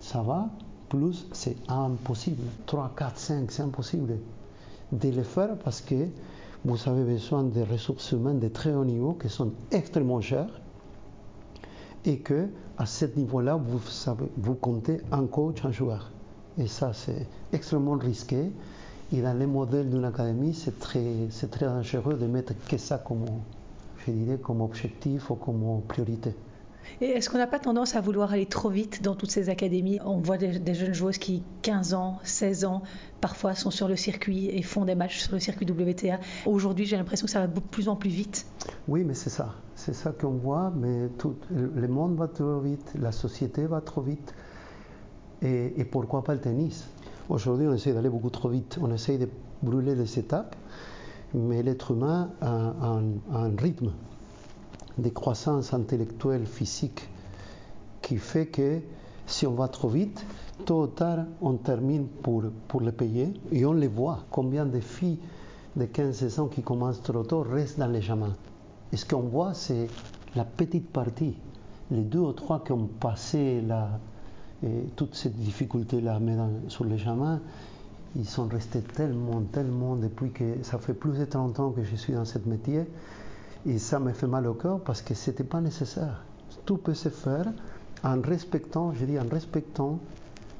ça va, plus c'est impossible. 3, 4, 5, c'est impossible de le faire parce que vous avez besoin de ressources humaines de très haut niveau qui sont extrêmement chères et que à ce niveau-là, vous, vous comptez un coach, un joueur. Et ça, c'est extrêmement risqué. Et dans les modèles d'une académie, c'est très, très dangereux de mettre que ça comme, je dirais, comme objectif ou comme priorité. Et est-ce qu'on n'a pas tendance à vouloir aller trop vite dans toutes ces académies? On voit des, jeunes joueuses qui, 15 ans, 16 ans, parfois sont sur le circuit et font des matchs sur le circuit WTA. Aujourd'hui, j'ai l'impression que ça va de plus en plus vite. Oui, mais c'est ça. C'est ça qu'on voit, mais tout, le monde va trop vite, la société va trop vite. Et, pourquoi pas le tennis? Aujourd'hui, on essaie d'aller beaucoup trop vite. On essaie de brûler les étapes, mais l'être humain a, un rythme de croissance intellectuelle, physique, qui fait que si on va trop vite, tôt ou tard, on termine pour, pour le payer. Et on les voit. Combien de filles de 15 ans qui commencent trop tôt restent dans les jamins Et ce qu'on voit, c'est la petite partie. Les deux ou trois qui ont passé la, et toutes ces difficultés-là sur les chemins, ils sont restés tellement, tellement depuis que ça fait plus de 30 ans que je suis dans ce métier. Et ça me fait mal au cœur parce que ce n'était pas nécessaire. Tout peut se faire en respectant, je dis en respectant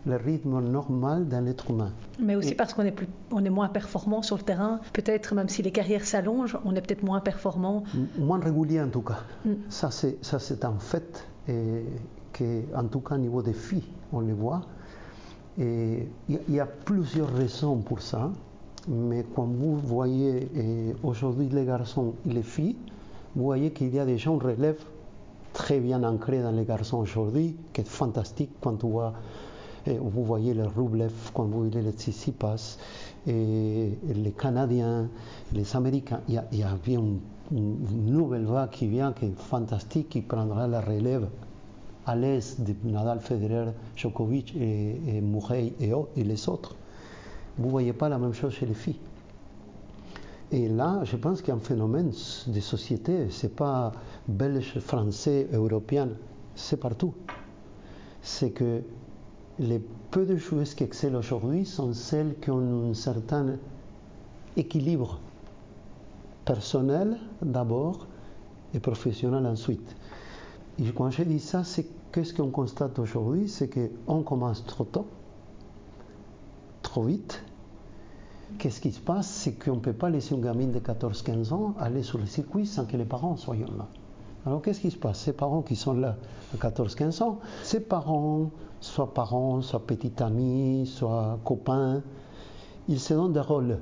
le rythme normal d'un être humain. Mais aussi parce qu'on est, plus, on est moins performant sur le terrain. Peut-être même si les carrières s'allongent, on est peut-être moins performant. moins régulier en tout cas. Mm. Ça, c'est un fait. Et en tout cas au niveau des filles, on le voit. Il y, a plusieurs raisons pour ça, mais quand vous voyez aujourd'hui les garçons et les filles, vous voyez qu'il y a déjà une relève très bien ancrée dans les garçons aujourd'hui, qui est fantastique quand vous, vous voyez les Rublev, quand vous voyez les Tsitsipas, et les Canadiens, les Américains. Il y a, il y a bien une, une, nouvelle vague qui vient, qui est fantastique, qui prendra la relève à l'aise de Nadal, Federer, Djokovic et, et Murray et, et, les autres. Vous ne voyez pas la même chose chez les filles. Et là, je pense qu'il y a un phénomène de société, ce n'est pas belge, français, européen, c'est partout. C'est que les peu de joueuses qui excellent aujourd'hui sont celles qui ont un certain équilibre personnel d'abord et professionnel ensuite. Et quand je dis ça, c'est qu'est-ce qu'on constate aujourd'hui C'est qu'on commence trop tôt, trop vite. Qu'est-ce qui se passe? C'est qu'on ne peut pas laisser une gamine de 14-15 ans aller sur le circuit sans que les parents soient là. Alors qu'est-ce qui se passe? Ces parents qui sont là à 14-15 ans, ces parents, soit parents, soit petits amis, soit copains, ils se donnent des rôles,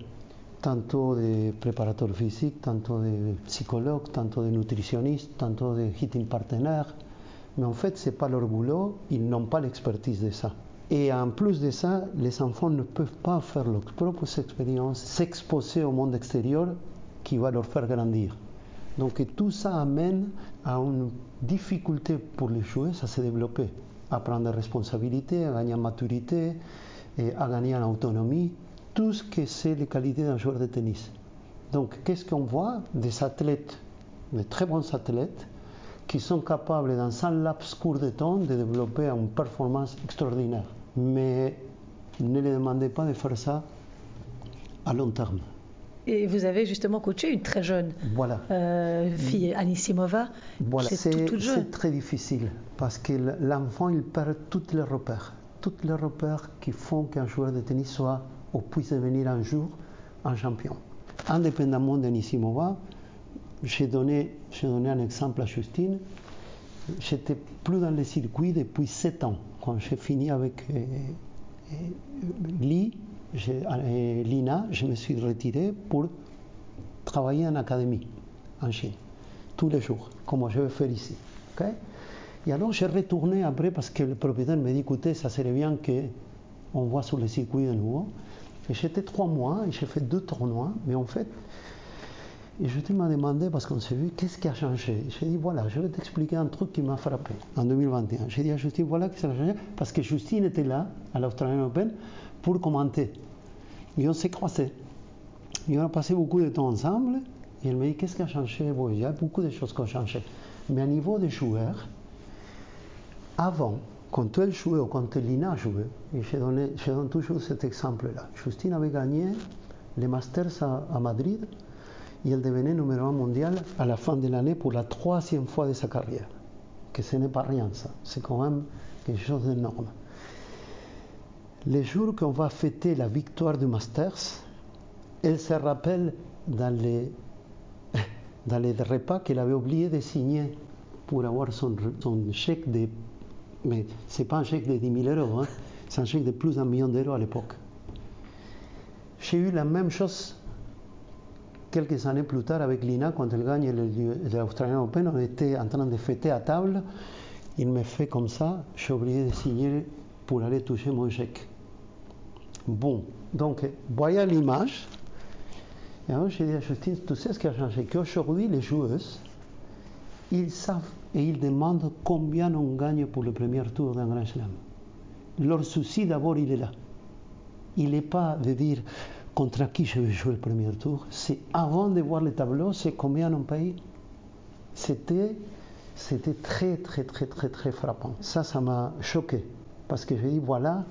tantôt de préparateurs physiques, tantôt de psychologues, tantôt de nutritionnistes, tantôt de hitting partenaires. Mais en fait, ce n'est pas leur boulot, ils n'ont pas l'expertise de ça. Et en plus de ça, les enfants ne peuvent pas faire leurs propres expériences, s'exposer au monde extérieur qui va leur faire grandir. Donc tout ça amène à une difficulté pour les joueurs à se développer, à prendre des responsabilités, à gagner en maturité, à gagner en autonomie, tout ce que c'est les qualités d'un joueur de tennis. Donc qu'est-ce qu'on voit? Des athlètes, de très bons athlètes, qui sont capables dans un laps court de temps de développer une performance extraordinaire. Mais ne les demandez pas de faire ça à long terme. Et vous avez justement coaché une très jeune voilà. euh, fille, Anissimova. Voilà, c'est toute jeune. C'est très difficile parce que l'enfant, il perd tous les repères. Tous les repères qui font qu'un joueur de tennis soit ou puisse devenir un jour un champion. Indépendamment d'Anissimova, j'ai donné, donné un exemple à Justine. J'étais plus dans le circuit depuis 7 ans. Quand j'ai fini avec euh, euh, Lee, euh, Lina, je me suis retiré pour travailler en académie en Chine, tous les jours, comme je vais faire ici. Et alors j'ai retourné après parce que le propriétaire me dit écoutez, ça serait bien qu'on voit sur le circuit de nouveau. Et j'étais trois mois et j'ai fait deux tournois, mais en fait, et je m'a demandé, parce qu'on s'est vu, qu'est-ce qui a changé? J'ai dit, voilà, je vais t'expliquer un truc qui m'a frappé en 2021. J'ai dit à Justine, voilà ce qui a changé, parce que Justine était là, à l'Australian Open, pour commenter. Et on s'est croisés. Et on a passé beaucoup de temps ensemble, et elle m'a dit, qu'est-ce qui a changé? Il y a beaucoup de choses qui ont changé. Mais à niveau des joueurs, avant, quand elle jouait ou quand Lina jouait, et je, donne, je donne toujours cet exemple-là, Justine avait gagné les Masters à, Madrid, et elle devenait numéro un mondial à la fin de l'année pour la troisième fois de sa carrière. Que ce n'est pas rien, ça. C'est quand même quelque chose d'énorme. Les jours qu'on va fêter la victoire du Masters, elle se rappelle dans les, dans les repas qu'elle avait oublié de signer pour avoir son, son chèque de. Mais ce n'est pas un chèque de 10 000 euros, hein, c'est un chèque de plus d'un million d'euros à l'époque. J'ai eu la même chose quelques années plus tard avec Lina, quand elle gagne l'Australian Open, on était en train de fêter à table. Il me fait comme ça, j'ai oublié de signer pour aller toucher mon chèque. Bon, donc, voyez l'image. Et alors j'ai dit à Justine, tu sais ce qui a changé? Qu'aujourd'hui, les joueuses, ils savent et ils demandent combien on gagne pour le premier tour d'un Grand Slam. Leur souci d'abord, il est là. Il n'est pas de dire contre qui je vais jouer le premier tour. C'est avant de voir le tableau, c'est combien on paye. C'était, c'était très, très, très, très, très frappant. Ça, ça m'a choqué. Parce que j'ai dit, voilà,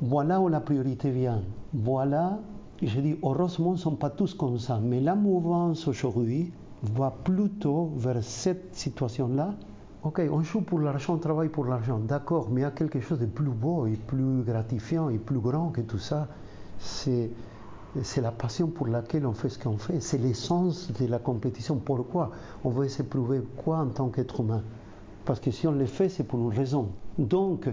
voilà où la priorité vient. Voilà, j'ai dit, heureusement, ils ne sont pas tous comme ça. Mais la mouvance aujourd'hui va plutôt vers cette situation-là. Ok, on joue pour l'argent, on travaille pour l'argent, d'accord, mais il y a quelque chose de plus beau et plus gratifiant et plus grand que tout ça c'est la passion pour laquelle on fait ce qu'on fait. C'est l'essence de la compétition. Pourquoi? On veut s'éprouver quoi en tant qu'être humain? Parce que si on le fait, c'est pour une raison. Donc,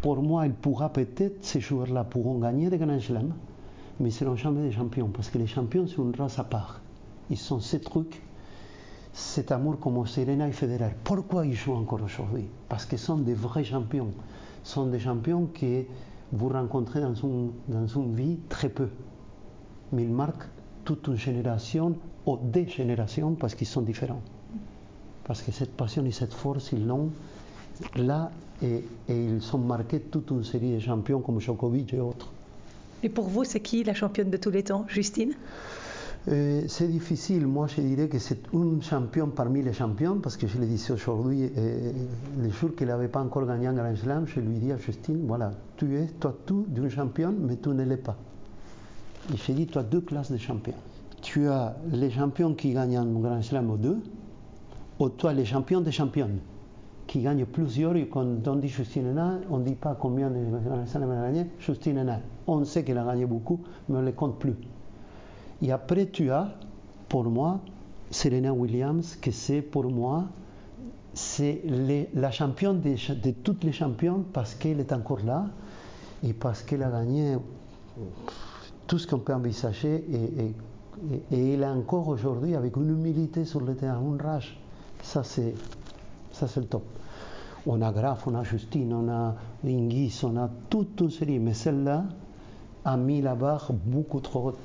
pour moi, il pourra peut-être, ces joueurs-là pourront gagner des grands chelems, mais ils ne seront jamais des champions. Parce que les champions, c'est une race à part. Ils sont ces trucs, cet amour comme Serena et Federer. Pourquoi ils jouent encore aujourd'hui? Parce qu'ils sont des vrais champions. Ce sont des champions qui vous rencontrez dans une, dans une vie très peu. Mais ils marquent toute une génération ou des générations parce qu'ils sont différents. Parce que cette passion et cette force, ils l'ont là et, et, ils ont marqué toute une série de champions comme Djokovic et autres. Et pour vous, c'est qui la championne de tous les temps, Justine? C'est difficile. Moi, je dirais que c'est un champion parmi les champions, parce que je le disais aujourd'hui, euh, le jour qu'il n'avait pas encore gagné un Grand Slam, je lui dis à Justine, voilà, tu es toi tout d'une championne, mais tu ne l'es pas. Et je dis, tu as deux classes de champions. Tu as les champions qui gagnent un Grand Slam ou deux, ou as les champions des championnes, qui gagnent plusieurs, et quand on dit Justine Hénin, on ne dit pas combien de Grand Slam elle a gagné, Justine Hénin. On sait qu'elle a gagné beaucoup, mais on ne les compte plus. Et après, tu as, pour moi, Serena Williams, que c'est pour moi, c'est la championne de, toutes les championnes parce qu'elle est encore là et parce qu'elle a gagné tout ce qu'on peut envisager et, elle a encore aujourd'hui avec une humilité sur le terrain, une rage. Ça c'est, le top. On a Graf, on a Justine, on a Ingis, on a toute une série, mais celle-là a mis la barre beaucoup trop haute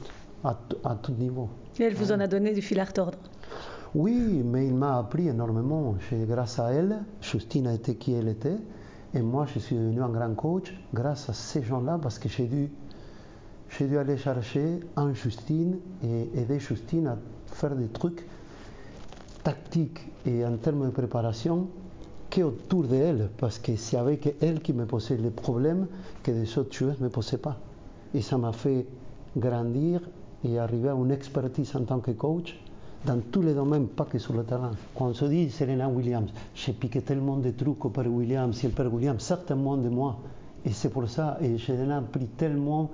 à, à tout niveau. Et elle vous en a donné du fil à retordre Oui, mais il m'a appris énormément. Grâce à elle, Justine a été qui elle était. Et moi, je suis devenu un grand coach grâce à ces gens-là parce que j'ai dû, j'ai dû aller chercher en Justine et aider Justine à faire des trucs tactiques et en termes de préparation qu'autour d'elle, parce que c'est avec elle qui me posait les problèmes que les autres joueurs ne me posaient pas. Et ça m'a fait grandir et arriver à une expertise en tant que coach dans tous les domaines, pas que sur le terrain. Quand on se dit Serena Williams, j'ai piqué tellement de trucs au père Williams, et le père Williams, certainement de moi. Et c'est pour ça, et Serena a pris tellement,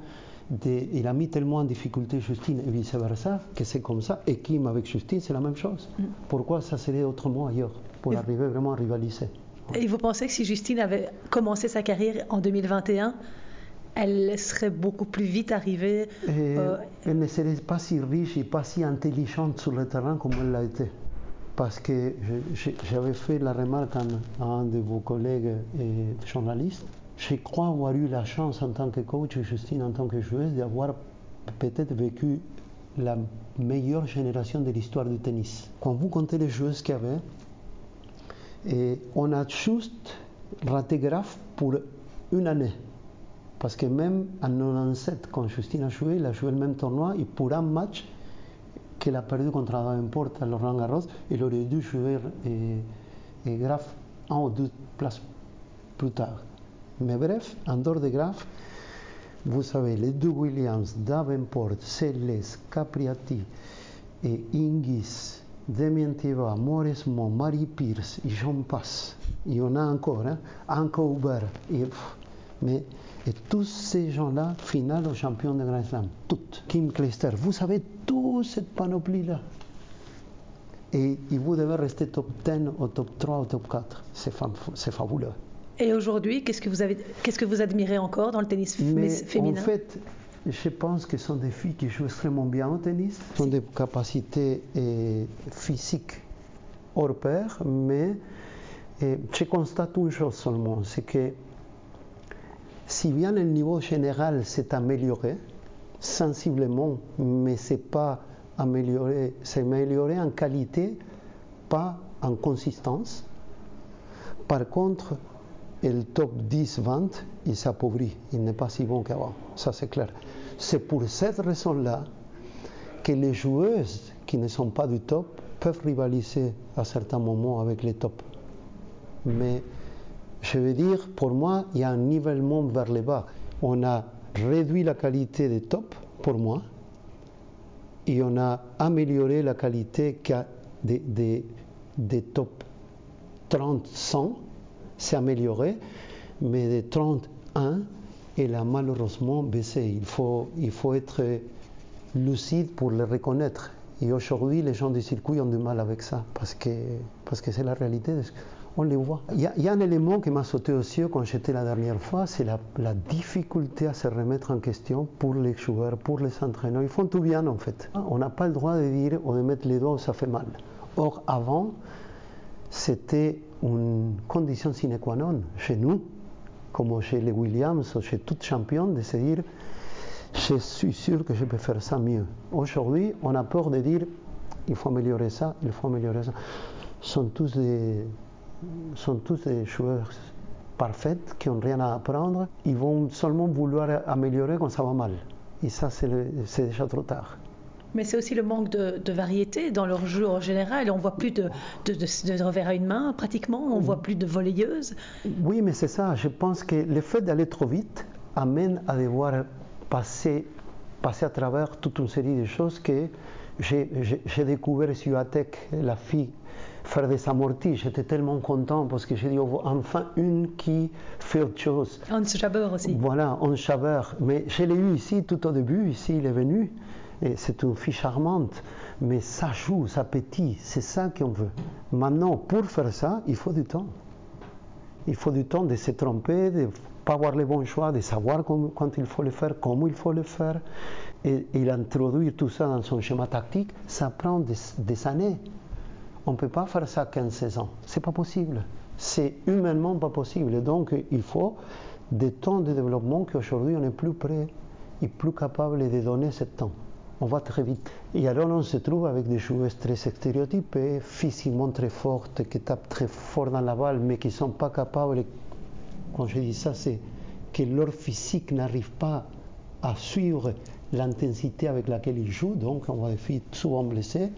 de, il a mis tellement en difficulté Justine et vice-versa, que c'est comme ça. Et Kim avec Justine, c'est la même chose. Mm. Pourquoi ça serait autrement ailleurs, pour et arriver vraiment à rivaliser? Et vous pensez que si Justine avait commencé sa carrière en 2021, elle serait beaucoup plus vite arrivée. Euh, elle ne serait pas si riche et pas si intelligente sur le terrain comme elle l'a été. Parce que j'avais fait la remarque à un de vos collègues et journalistes. Je crois avoir eu la chance en tant que coach, Justine en tant que joueuse, d'avoir peut-être vécu la meilleure génération de l'histoire du tennis. Quand vous comptez les joueuses qu'il y avait, et on a juste raté grave pour une année. Parce que même en 97, quand Justine a joué, il a joué le même tournoi et pour un match qu'elle a perdu contre Davenport à Laurent Garros, il aurait dû jouer et, et Graf un ou deux places plus tard. Mais bref, en dehors de Graf, vous savez, les deux Williams, Davenport, Céleste, Capriati Ingis, Damien Thieva, Maurice Mon, Marie Pierce, et j'en passe. Il y en a encore, hein? encore Uber. Et, mais et tous ces gens-là, finale au champion de Grand Slam, toutes. Kim Clijsters, vous savez, toute cette panoplie-là. Et, et, vous devez rester top 10, au top 3, au top 4. C'est fabuleux. Et aujourd'hui, qu'est-ce que vous avez, qu'est-ce que vous admirez encore dans le tennis Mais féminin? En fait, je pense que ce sont des filles qui jouent extrêmement bien au tennis, Elles ont des capacités physiques hors pair, mais je constate une chose seulement, c'est que si bien le niveau général s'est amélioré, sensiblement, mais c'est pas amélioré, c'est amélioré en qualité, pas en consistance. Par contre, le top 10-20, il s'appauvrit, il n'est pas si bon qu'avant, ça c'est clair. C'est pour cette raison-là que les joueuses qui ne sont pas du top peuvent rivaliser à certains moments avec les tops. Mais je veux dire, pour moi, il y a un nivellement vers le bas. On a réduit la qualité des tops, pour moi, et on a amélioré la qualité des, des, des top 30-100, c'est amélioré, mais des 31, elle a malheureusement baissé. Il faut, il faut être lucide pour le reconnaître. Et aujourd'hui, les gens du circuit ont du mal avec ça, parce que c'est parce que la réalité on les voit. Il y, a, un élément qui m'a sauté aux yeux quand j'étais la dernière fois, c'est la, difficulté à se remettre en question pour les joueurs, pour les entraîneurs. Ils font tout bien en fait. On n'a pas le droit de dire ou de mettre les doigts où ça fait mal. Or, avant, c'était une condition sine qua non chez nous, comme chez les Williams chez tout champion, de se dire je suis sûr que je peux faire ça mieux. Aujourd'hui, on a peur de dire il faut améliorer ça, il faut améliorer ça. Ce sont tous des, sont tous des joueurs parfaits qui n'ont rien à apprendre. Ils vont seulement vouloir améliorer quand ça va mal. Et ça, c'est déjà trop tard. Mais c'est aussi le manque de, de, variété dans leur jeu en général. On voit plus de, de, de revers à une main, pratiquement. On voit plus de volleyeuses. Oui, mais c'est ça. Je pense que le fait d'aller trop vite amène à devoir passer, passer à travers toute une série de choses que j'ai découvert sur Atec, la fille faire des amortis. J'étais tellement content parce que j'ai dit oh, enfin une qui fait autre chose. Hans Schaber aussi. Voilà, Hans Schaber. Mais je l'ai eu ici tout au début, ici il est venu. Et c'est une fille charmante. Mais ça joue, ça pétille, c'est ça qu'on veut. Maintenant, pour faire ça, il faut du temps. Il faut du temps de se tromper, de ne pas avoir les bons choix, de savoir quand il faut le faire, comment il faut le faire. Et, et introduire tout ça dans son schéma tactique, ça prend des, des années. On ne peut pas faire ça 15-16 ans. C'est pas possible. C'est humainement pas possible. Donc, il faut des temps de développement qu'aujourd'hui on est plus prêt et plus capable de donner ce temps. On va très vite. Et alors on se trouve avec des joueurs très stéréotypés, physiquement très fortes, qui tapent très fort dans la balle, mais qui ne sont pas capables, quand je dis ça, c'est que leur physique n'arrive pas à suivre l'intensité avec laquelle ils jouent, donc on des filles souvent blessées,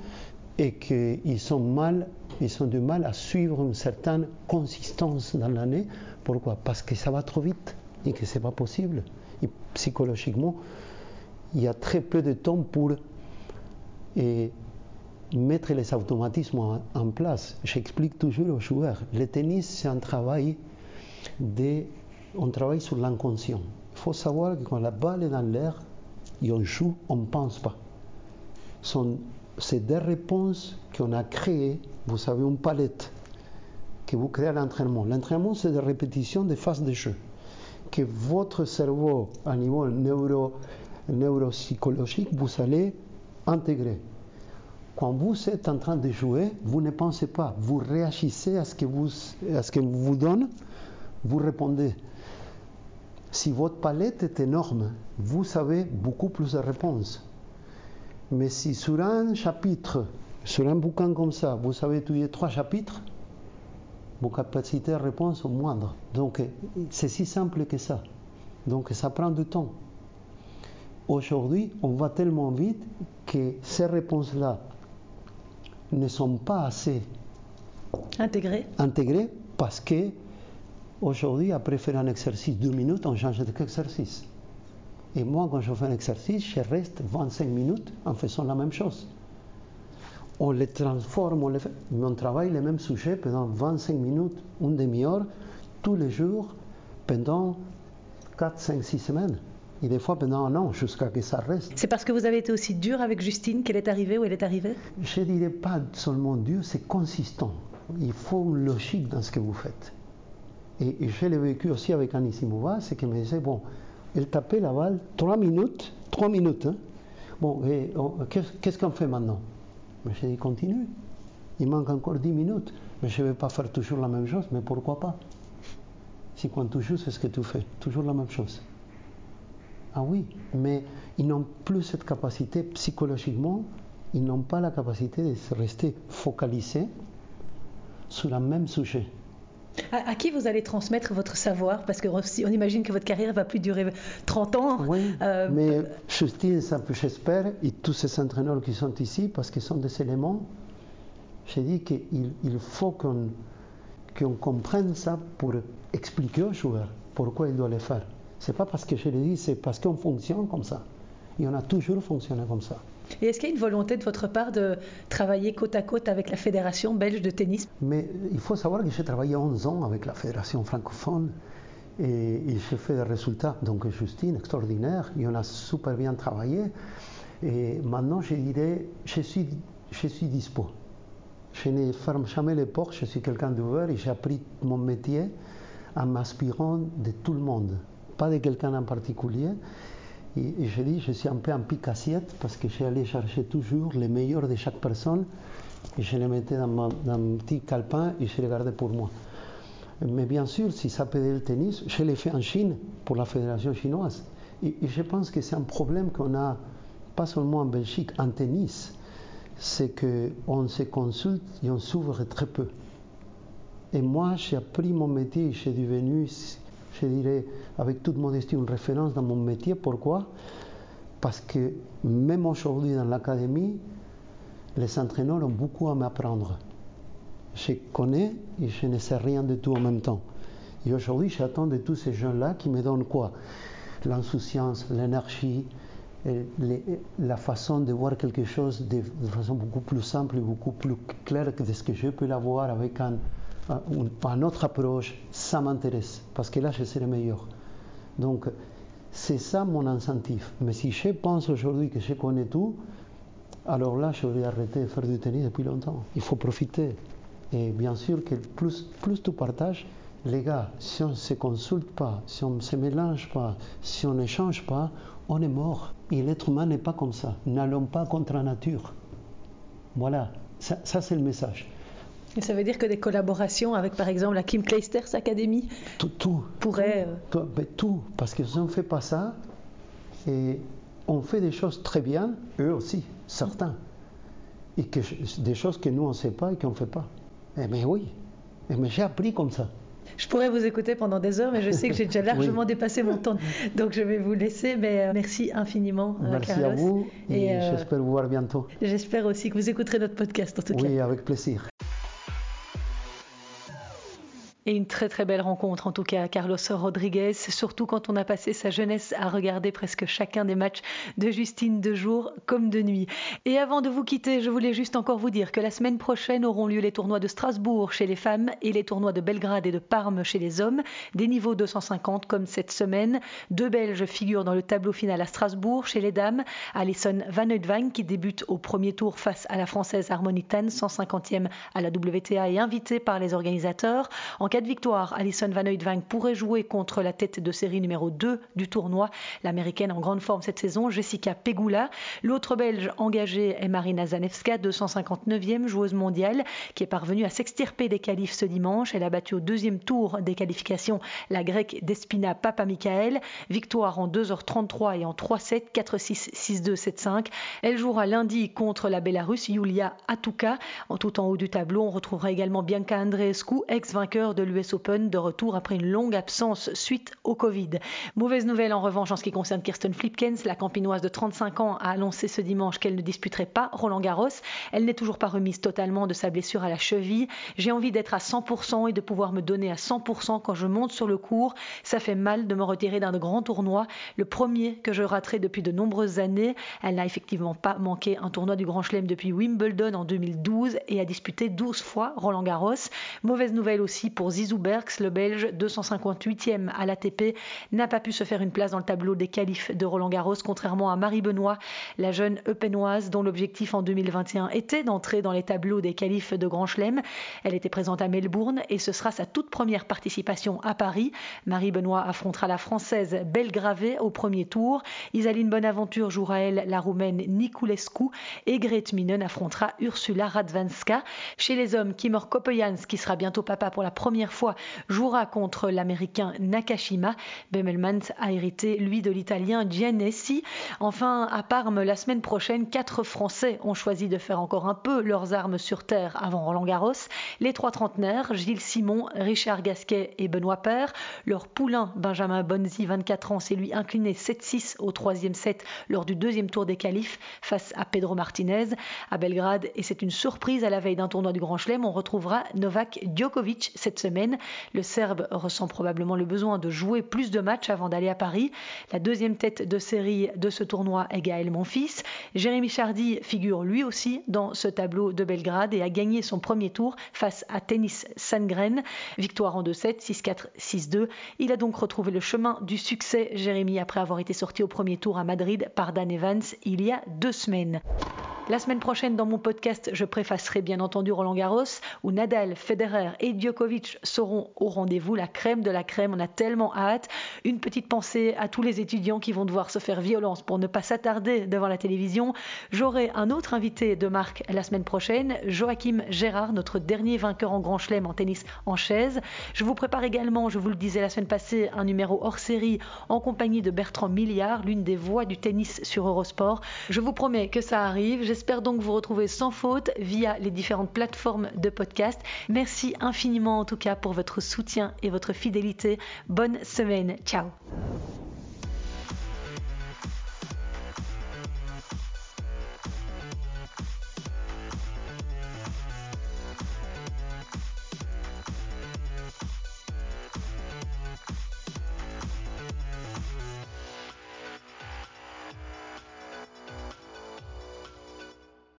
et qu'ils ont du mal à suivre une certaine consistance dans l'année. Pourquoi? Parce que ça va trop vite et que c'est pas possible. Psychologiquement, il y a très peu de temps pour et, mettre les automatismes en, en place. J'explique toujours aux joueurs, le tennis c'est un travail de, on travaille sur l'inconscient. Il faut savoir que quand la balle est dans l'air et on joue, on ne pense pas. C'est des réponses qu'on a créées. Vous savez, une palette que vous créez à l'entraînement. L'entraînement, c'est des répétitions des phases de jeu. Que votre cerveau, à niveau neuro, neuropsychologique, vous allez intégrer. Quand vous êtes en train de jouer, vous ne pensez pas, vous réagissez à ce que vous, à ce que vous donne, vous répondez. Si votre palette est énorme, vous avez beaucoup plus de réponses. Mais si sur un chapitre, sur un bouquin comme ça, vous savez étudier trois chapitres, vos capacités de réponse sont moindres. Donc c'est si simple que ça. Donc ça prend du temps. Aujourd'hui, on va tellement vite que ces réponses-là ne sont pas assez intégrées. intégrées parce que aujourd'hui, après faire un exercice deux minutes, on change d'exercice. Et moi, quand je fais un exercice, je reste 25 minutes en faisant la même chose. On les transforme, on les fait, mais on travaille les mêmes sujets pendant 25 minutes, une demi-heure, tous les jours, pendant 4, 5, 6 semaines. Et des fois pendant un an, jusqu'à que ça reste. C'est parce que vous avez été aussi dur avec Justine qu'elle est arrivée où elle est arrivée? Je ne dirais pas seulement dur, c'est consistant. Il faut une logique dans ce que vous faites. Et, et je l'ai vécu aussi avec Annie Simova, c'est qu'elle me disait, bon, elle tapait la balle 3 minutes, 3 minutes. Hein. Bon, qu'est-ce qu'on fait maintenant? Mais j'ai dit, continue. Il manque encore 10 minutes. Mais je ne vais pas faire toujours la même chose, mais pourquoi pas? Si quand tu joues, c'est ce que tu fais, toujours la même chose. Ah oui, mais ils n'ont plus cette capacité psychologiquement, ils n'ont pas la capacité de rester focalisés sur le même sujet. À, à, qui vous allez transmettre votre savoir? Parce que on imagine que votre carrière va plus durer 30 ans. Oui, euh, mais Justine, j'espère, et tous ces entraîneurs qui sont ici, parce qu'ils sont des éléments, j'ai dit qu'il il faut qu'on qu'on comprenne ça pour expliquer aux joueurs pourquoi ils doivent le faire. C'est pas parce que je le dis, c'est parce qu'on fonctionne comme ça. Et on a toujours fonctionné comme ça. Et est-ce qu'il y a une volonté de votre part de travailler côte à côte avec la Fédération belge de tennis? Mais il faut savoir que j'ai travaillé 11 ans avec la Fédération francophone et, j'ai fait des résultats. Donc Justine, extraordinaire, et on a super bien travaillé. Et maintenant, je dirais, je suis, je suis dispo. Je ne ferme jamais les portes, je suis quelqu'un d'ouvert et j'ai appris mon métier en m'inspirant de tout le monde, pas de quelqu'un en particulier. Et, je dis, je suis un peu en pic assiette parce que allé chercher toujours les meilleurs de chaque personne et je les mettais dans, ma, dans un petit calepin et je les gardais pour moi. Mais bien sûr, si ça peut le tennis, je l'ai fait en Chine pour la fédération chinoise. Et, je pense que c'est un problème qu'on a, pas seulement en Belgique, en tennis, c'est qu'on se consulte et on s'ouvre très peu. Et moi, j'ai appris mon métier, j'ai devenu je dirais avec toute modestie, une référence dans mon métier. Pourquoi? Parce que même aujourd'hui dans l'académie, les entraîneurs ont beaucoup à m'apprendre. Je connais et je ne sais rien de tout en même temps. Et aujourd'hui, j'attends de tous ces jeunes-là qui me donnent quoi? L'insouciance, l'énergie, la façon de voir quelque chose de, façon beaucoup plus simple et beaucoup plus claire que ce que je peux l'avoir avec un, une autre approche, ça m'intéresse, parce que là, je serai meilleur. Donc, c'est ça mon incentive. Mais si je pense aujourd'hui que je connais tout, alors là, je vais arrêter de faire du tennis depuis longtemps. Il faut profiter. Et bien sûr que plus, plus tu partages, les gars, si on ne se consulte pas, si on ne se mélange pas, si on n'échange pas, on est mort. Et l'être humain n'est pas comme ça. N'allons pas contre la nature. Voilà, ça c'est le message. Et ça veut dire que des collaborations avec, par exemple, la Kim Kleisters Academy Tout, tout. pourraient... euh, Tout, ben, tout. parce que si on ne fait pas ça, et on fait des choses très bien, eux aussi, certains. Et que, des choses que nous, on ne sait pas et qu'on ne fait pas. Eh bien oui, eh bien, j'ai appris comme ça. Je pourrais vous écouter pendant des heures, mais je sais que j'ai déjà largement dépassé mon temps. Donc je vais vous laisser, mais euh, merci infiniment, euh, Merci Carlos. à vous et, Et, euh, j'espère vous voir bientôt. J'espère aussi que vous écouterez notre podcast, en tout cas. Oui, avec plaisir. Et une très très belle rencontre en tout cas, Carlos Rodriguez, surtout quand on a passé sa jeunesse à regarder presque chacun des matchs de Justine de jour comme de nuit. Et avant de vous quitter, je voulais juste encore vous dire que la semaine prochaine auront lieu les tournois de Strasbourg chez les femmes et les tournois de Belgrade et de Parme chez les hommes, des niveaux 250 comme cette semaine. Deux Belges figurent dans le tableau final à Strasbourg chez les dames, Alison Van Oudvang qui débute au premier tour face à la française Harmonie Tan, 150e à la WTA et invitée par les organisateurs. En cas de victoire, Alison Van Oudvang pourrait jouer contre la tête de série numéro 2 du tournoi, l'américaine en grande forme cette saison, Jessica Pegula. L'autre belge engagée est Marina Zanevska, 259e joueuse mondiale, qui est parvenue à s'extirper des qualifs ce dimanche. Elle a battu au deuxième tour des qualifications la grecque Despina Papamikael. Victoire en 2h33 et en 3-7, 4-6, 6-2, 7-5. Elle jouera lundi contre la Bélarusse Yulia Atuka. En tout en haut du tableau, on retrouvera également Bianca Andreescu, ex-vainqueur de l'US Open, de retour après une longue absence suite au Covid. Mauvaise nouvelle en revanche en ce qui concerne Kirsten Flipkens. La campinoise de 35 ans a annoncé ce dimanche qu'elle ne disputerait pas Roland Garros. Elle n'est toujours pas remise totalement de sa blessure à la cheville. J'ai envie d'être à 100% et de pouvoir me donner à 100% quand je monte sur le court. Ça fait mal de me retirer d'un grand tournoi, le premier que je raterai depuis de nombreuses années. Elle n'a effectivement pas manqué un tournoi du Grand Chelem depuis Wimbledon en 2012 et a disputé 12 fois Roland Garros. Mauvaise nouvelle aussi pour Zizou Berks, le Belge 258e à l'ATP, n'a pas pu se faire une place dans le tableau des qualifs de Roland Garros, contrairement à Marie Benoît, la jeune Eupenoise dont l'objectif en 2021 était d'entrer dans les tableaux des qualifs de Grand Chelem. Elle était présente à Melbourne et ce sera sa toute première participation à Paris. Marie Benoît affrontera la Française Belgravée au premier tour. Isaline Bonaventure jouera elle la Roumaine Niculescu et Grete Minen affrontera Ursula Radvanska. Chez les hommes, Kimor Kopejans, qui sera bientôt papa pour la première fois, jouera contre l'américain Nakashima. Bemelmans a hérité, lui, de l'italien Giannessi. Enfin, à Parme, la semaine prochaine, quatre Français ont choisi de faire encore un peu leurs armes sur terre avant Roland Garros. Les trois trentenaires, Gilles Simon, Richard Gasquet et Benoît Paire. Leur poulain, Benjamin Bonzi, 24 ans, s'est lui incliné 7-6 au troisième set lors du deuxième tour des qualifs face à Pedro Martinez à Belgrade. Et c'est une surprise à la veille d'un tournoi du Grand Chelem. On retrouvera Novak Djokovic cette semaine. Le Serbe ressent probablement le besoin de jouer plus de matchs avant d'aller à Paris. La deuxième tête de série de ce tournoi est Gaël Monfils. Jérémy Chardy figure lui aussi dans ce tableau de Belgrade et a gagné son premier tour face à Tennis Sandgren. Victoire en 2-7, 6-4, 6-2. Il a donc retrouvé le chemin du succès, Jérémy, après avoir été sorti au premier tour à Madrid par Dan Evans il y a deux semaines. La semaine prochaine, dans mon podcast, je préfacerai bien entendu Roland Garros, où Nadal, Federer et Djokovic seront au rendez-vous, la crème de la crème. On a tellement hâte. Une petite pensée à tous les étudiants qui vont devoir se faire violence pour ne pas s'attarder devant la télévision. J'aurai un autre invité de marque la semaine prochaine, Joachim Gérard, notre dernier vainqueur en Grand Chelem en tennis en chaise. Je vous prépare également, je vous le disais la semaine passée, un numéro hors série en compagnie de Bertrand Milliard, l'une des voix du tennis sur Eurosport. Je vous promets que ça arrive. J'espère donc vous retrouver sans faute via les différentes plateformes de podcast. Merci infiniment en tout cas pour votre soutien et votre fidélité. Bonne semaine. Ciao.